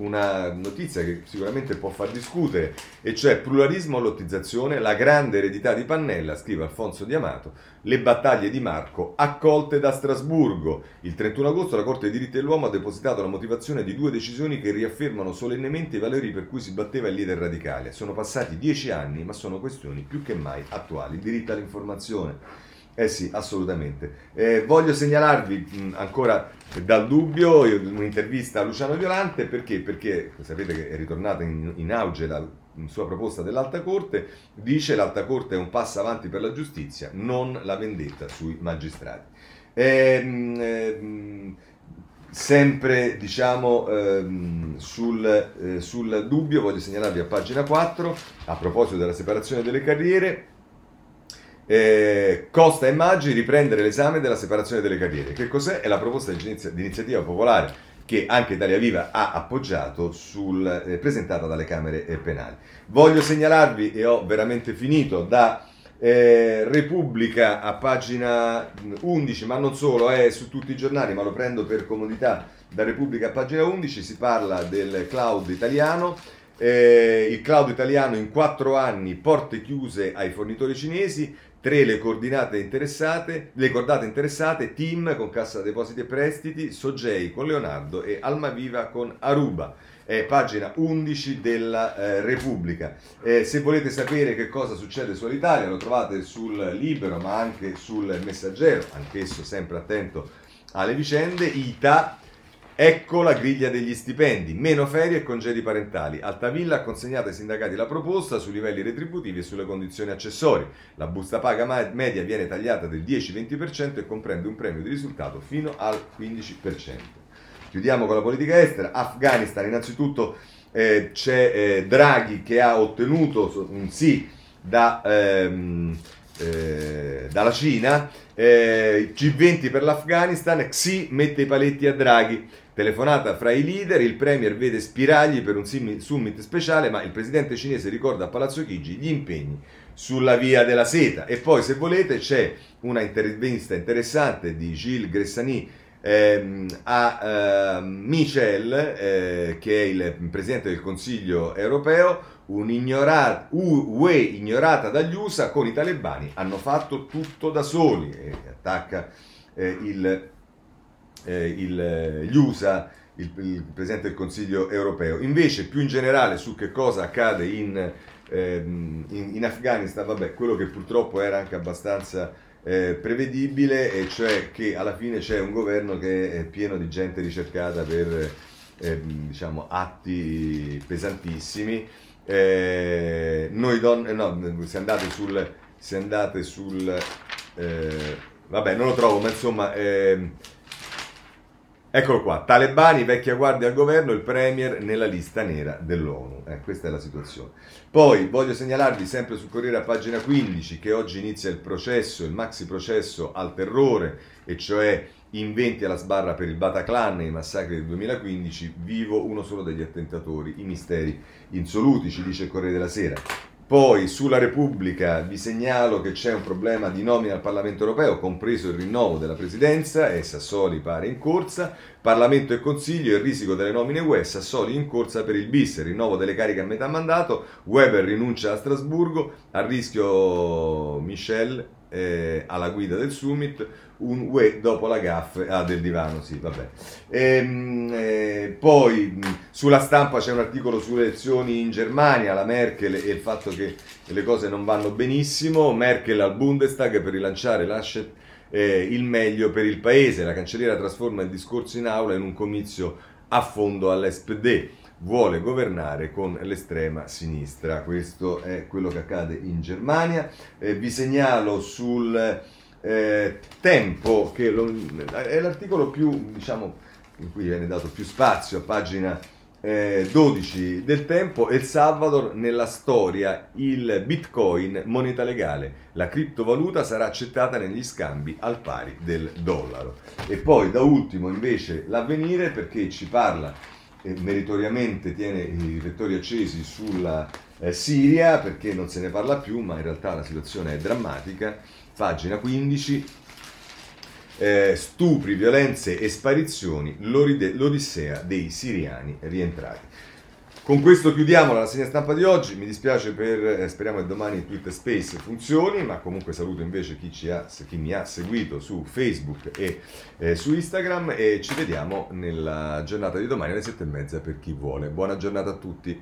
una notizia che sicuramente può far discutere, e cioè pluralismo, lottizzazione, la grande eredità di Pannella, scrive Alfonso Di Amato, le battaglie di Marco accolte da Strasburgo. Il 31 agosto la Corte dei diritti dell'uomo ha depositato la motivazione di due decisioni che riaffermano solennemente i valori per cui si batteva il leader radicale. Sono passati dieci anni, ma sono questioni più che mai attuali. Il diritto all'informazione. Eh sì, assolutamente. Eh, voglio segnalarvi mh, ancora dal dubbio un'intervista a Luciano Violante perché? Perché sapete che è ritornata in, in auge la sua proposta dell'Alta Corte, dice l'Alta Corte è un passo avanti per la giustizia, non la vendetta sui magistrati. Ehm, ehm, sempre diciamo ehm, sul, eh, sul dubbio voglio segnalarvi a pagina 4 a proposito della separazione delle carriere eh, Costa e Maggi riprendere l'esame della separazione delle carriere. Che cos'è? È la proposta di iniziativa popolare che anche Italia Viva ha appoggiato, sul, eh, presentata dalle Camere eh, penali. Voglio segnalarvi, e ho veramente finito, da eh, Repubblica a pagina 11, ma non solo, è su tutti i giornali, ma lo prendo per comodità, da Repubblica a pagina 11 si parla del cloud italiano. Eh, il cloud italiano in quattro anni, porte chiuse ai fornitori cinesi, 3 le coordinate interessate, le cordate interessate, Team con Cassa Depositi e Prestiti, Sogei con Leonardo e Almaviva con Aruba. È pagina 11 della eh, Repubblica. Eh, se volete sapere che cosa succede su Alitalia lo trovate sul Libero ma anche sul Messaggero, anch'esso sempre attento alle vicende. ITA Ecco la griglia degli stipendi, meno ferie e congedi parentali. Altavilla ha consegnato ai sindacati la proposta sui livelli retributivi e sulle condizioni accessorie. La busta paga media viene tagliata del 10-20% e comprende un premio di risultato fino al 15%. Chiudiamo con la politica estera. Afghanistan, innanzitutto eh, c'è eh, Draghi che ha ottenuto un sì da, ehm, eh, dalla Cina. Eh, G20 per l'Afghanistan, Xi mette i paletti a Draghi. Telefonata fra i leader, il premier vede spiragli per un summit speciale, ma il presidente cinese ricorda a Palazzo Chigi gli impegni sulla via della seta. E poi, se volete, c'è una intervista interessante di Gilles Gressani ehm, a eh, Michel, eh, che è il presidente del Consiglio europeo, un'ignorata, UE ignorata dagli USA con i talebani, hanno fatto tutto da soli. E attacca eh, il eh, il, eh, gli USA, il, il, Presidente del Consiglio europeo. Invece, più in generale, su che cosa accade in, ehm, in, in Afghanistan, vabbè, quello che purtroppo era anche abbastanza eh, prevedibile, e cioè che alla fine c'è un governo che è pieno di gente ricercata per ehm, diciamo, atti pesantissimi. Eh, noi donne, no, se andate sul, se andate sul eh, vabbè, non lo trovo, ma insomma, eh, Eccolo qua, talebani, vecchia guardia al governo, il premier nella lista nera dell'ONU. Eh, questa è la situazione. Poi voglio segnalarvi sempre sul Corriere a pagina 15 che oggi inizia il processo, il maxi processo al terrore, e cioè inventi alla sbarra per il Bataclan e i massacri del 2015, vivo uno solo degli attentatori, i misteri insoluti, ci dice il Corriere della Sera. Poi sulla Repubblica vi segnalo che c'è un problema di nomina al Parlamento europeo, compreso il rinnovo della presidenza e Sassoli pare in corsa. Parlamento e Consiglio, il risico delle nomine UE, Sassoli in corsa per il bis, rinnovo delle cariche a metà mandato, Weber rinuncia a Strasburgo, a rischio Michel eh, alla guida del summit, un UE dopo la gaffe ah, del divano, sì, vabbè. E, ehm, eh, poi sulla stampa c'è un articolo sulle elezioni in Germania, la Merkel e il fatto che le cose non vanno benissimo, Merkel al Bundestag per rilanciare Laschet eh, il meglio per il paese, la cancelliera trasforma il discorso in aula in un comizio a fondo all'SPD vuole governare con l'estrema sinistra. Questo è quello che accade in Germania. Eh, vi segnalo sul eh, Tempo, che lo, è l'articolo più, diciamo, in cui viene dato più spazio, a pagina eh, 12 del Tempo, El Salvador nella storia, il Bitcoin, moneta legale. La criptovaluta sarà accettata negli scambi al pari del dollaro. E poi da ultimo invece l'avvenire perché ci parla eh, meritoriamente tiene i riflettori accesi sulla eh, Siria perché non se ne parla più, ma in realtà la situazione è drammatica. Pagina 15. eh, stupri, violenze e sparizioni, l'odissea dei siriani rientrati. Con questo chiudiamo la rassegna stampa di oggi, mi dispiace per, eh, speriamo che domani Twitter Space funzioni, ma comunque saluto invece chi, ha, chi mi ha seguito su Facebook e eh, su Instagram e ci vediamo nella giornata di domani alle sette e mezza per chi vuole. Buona giornata a tutti.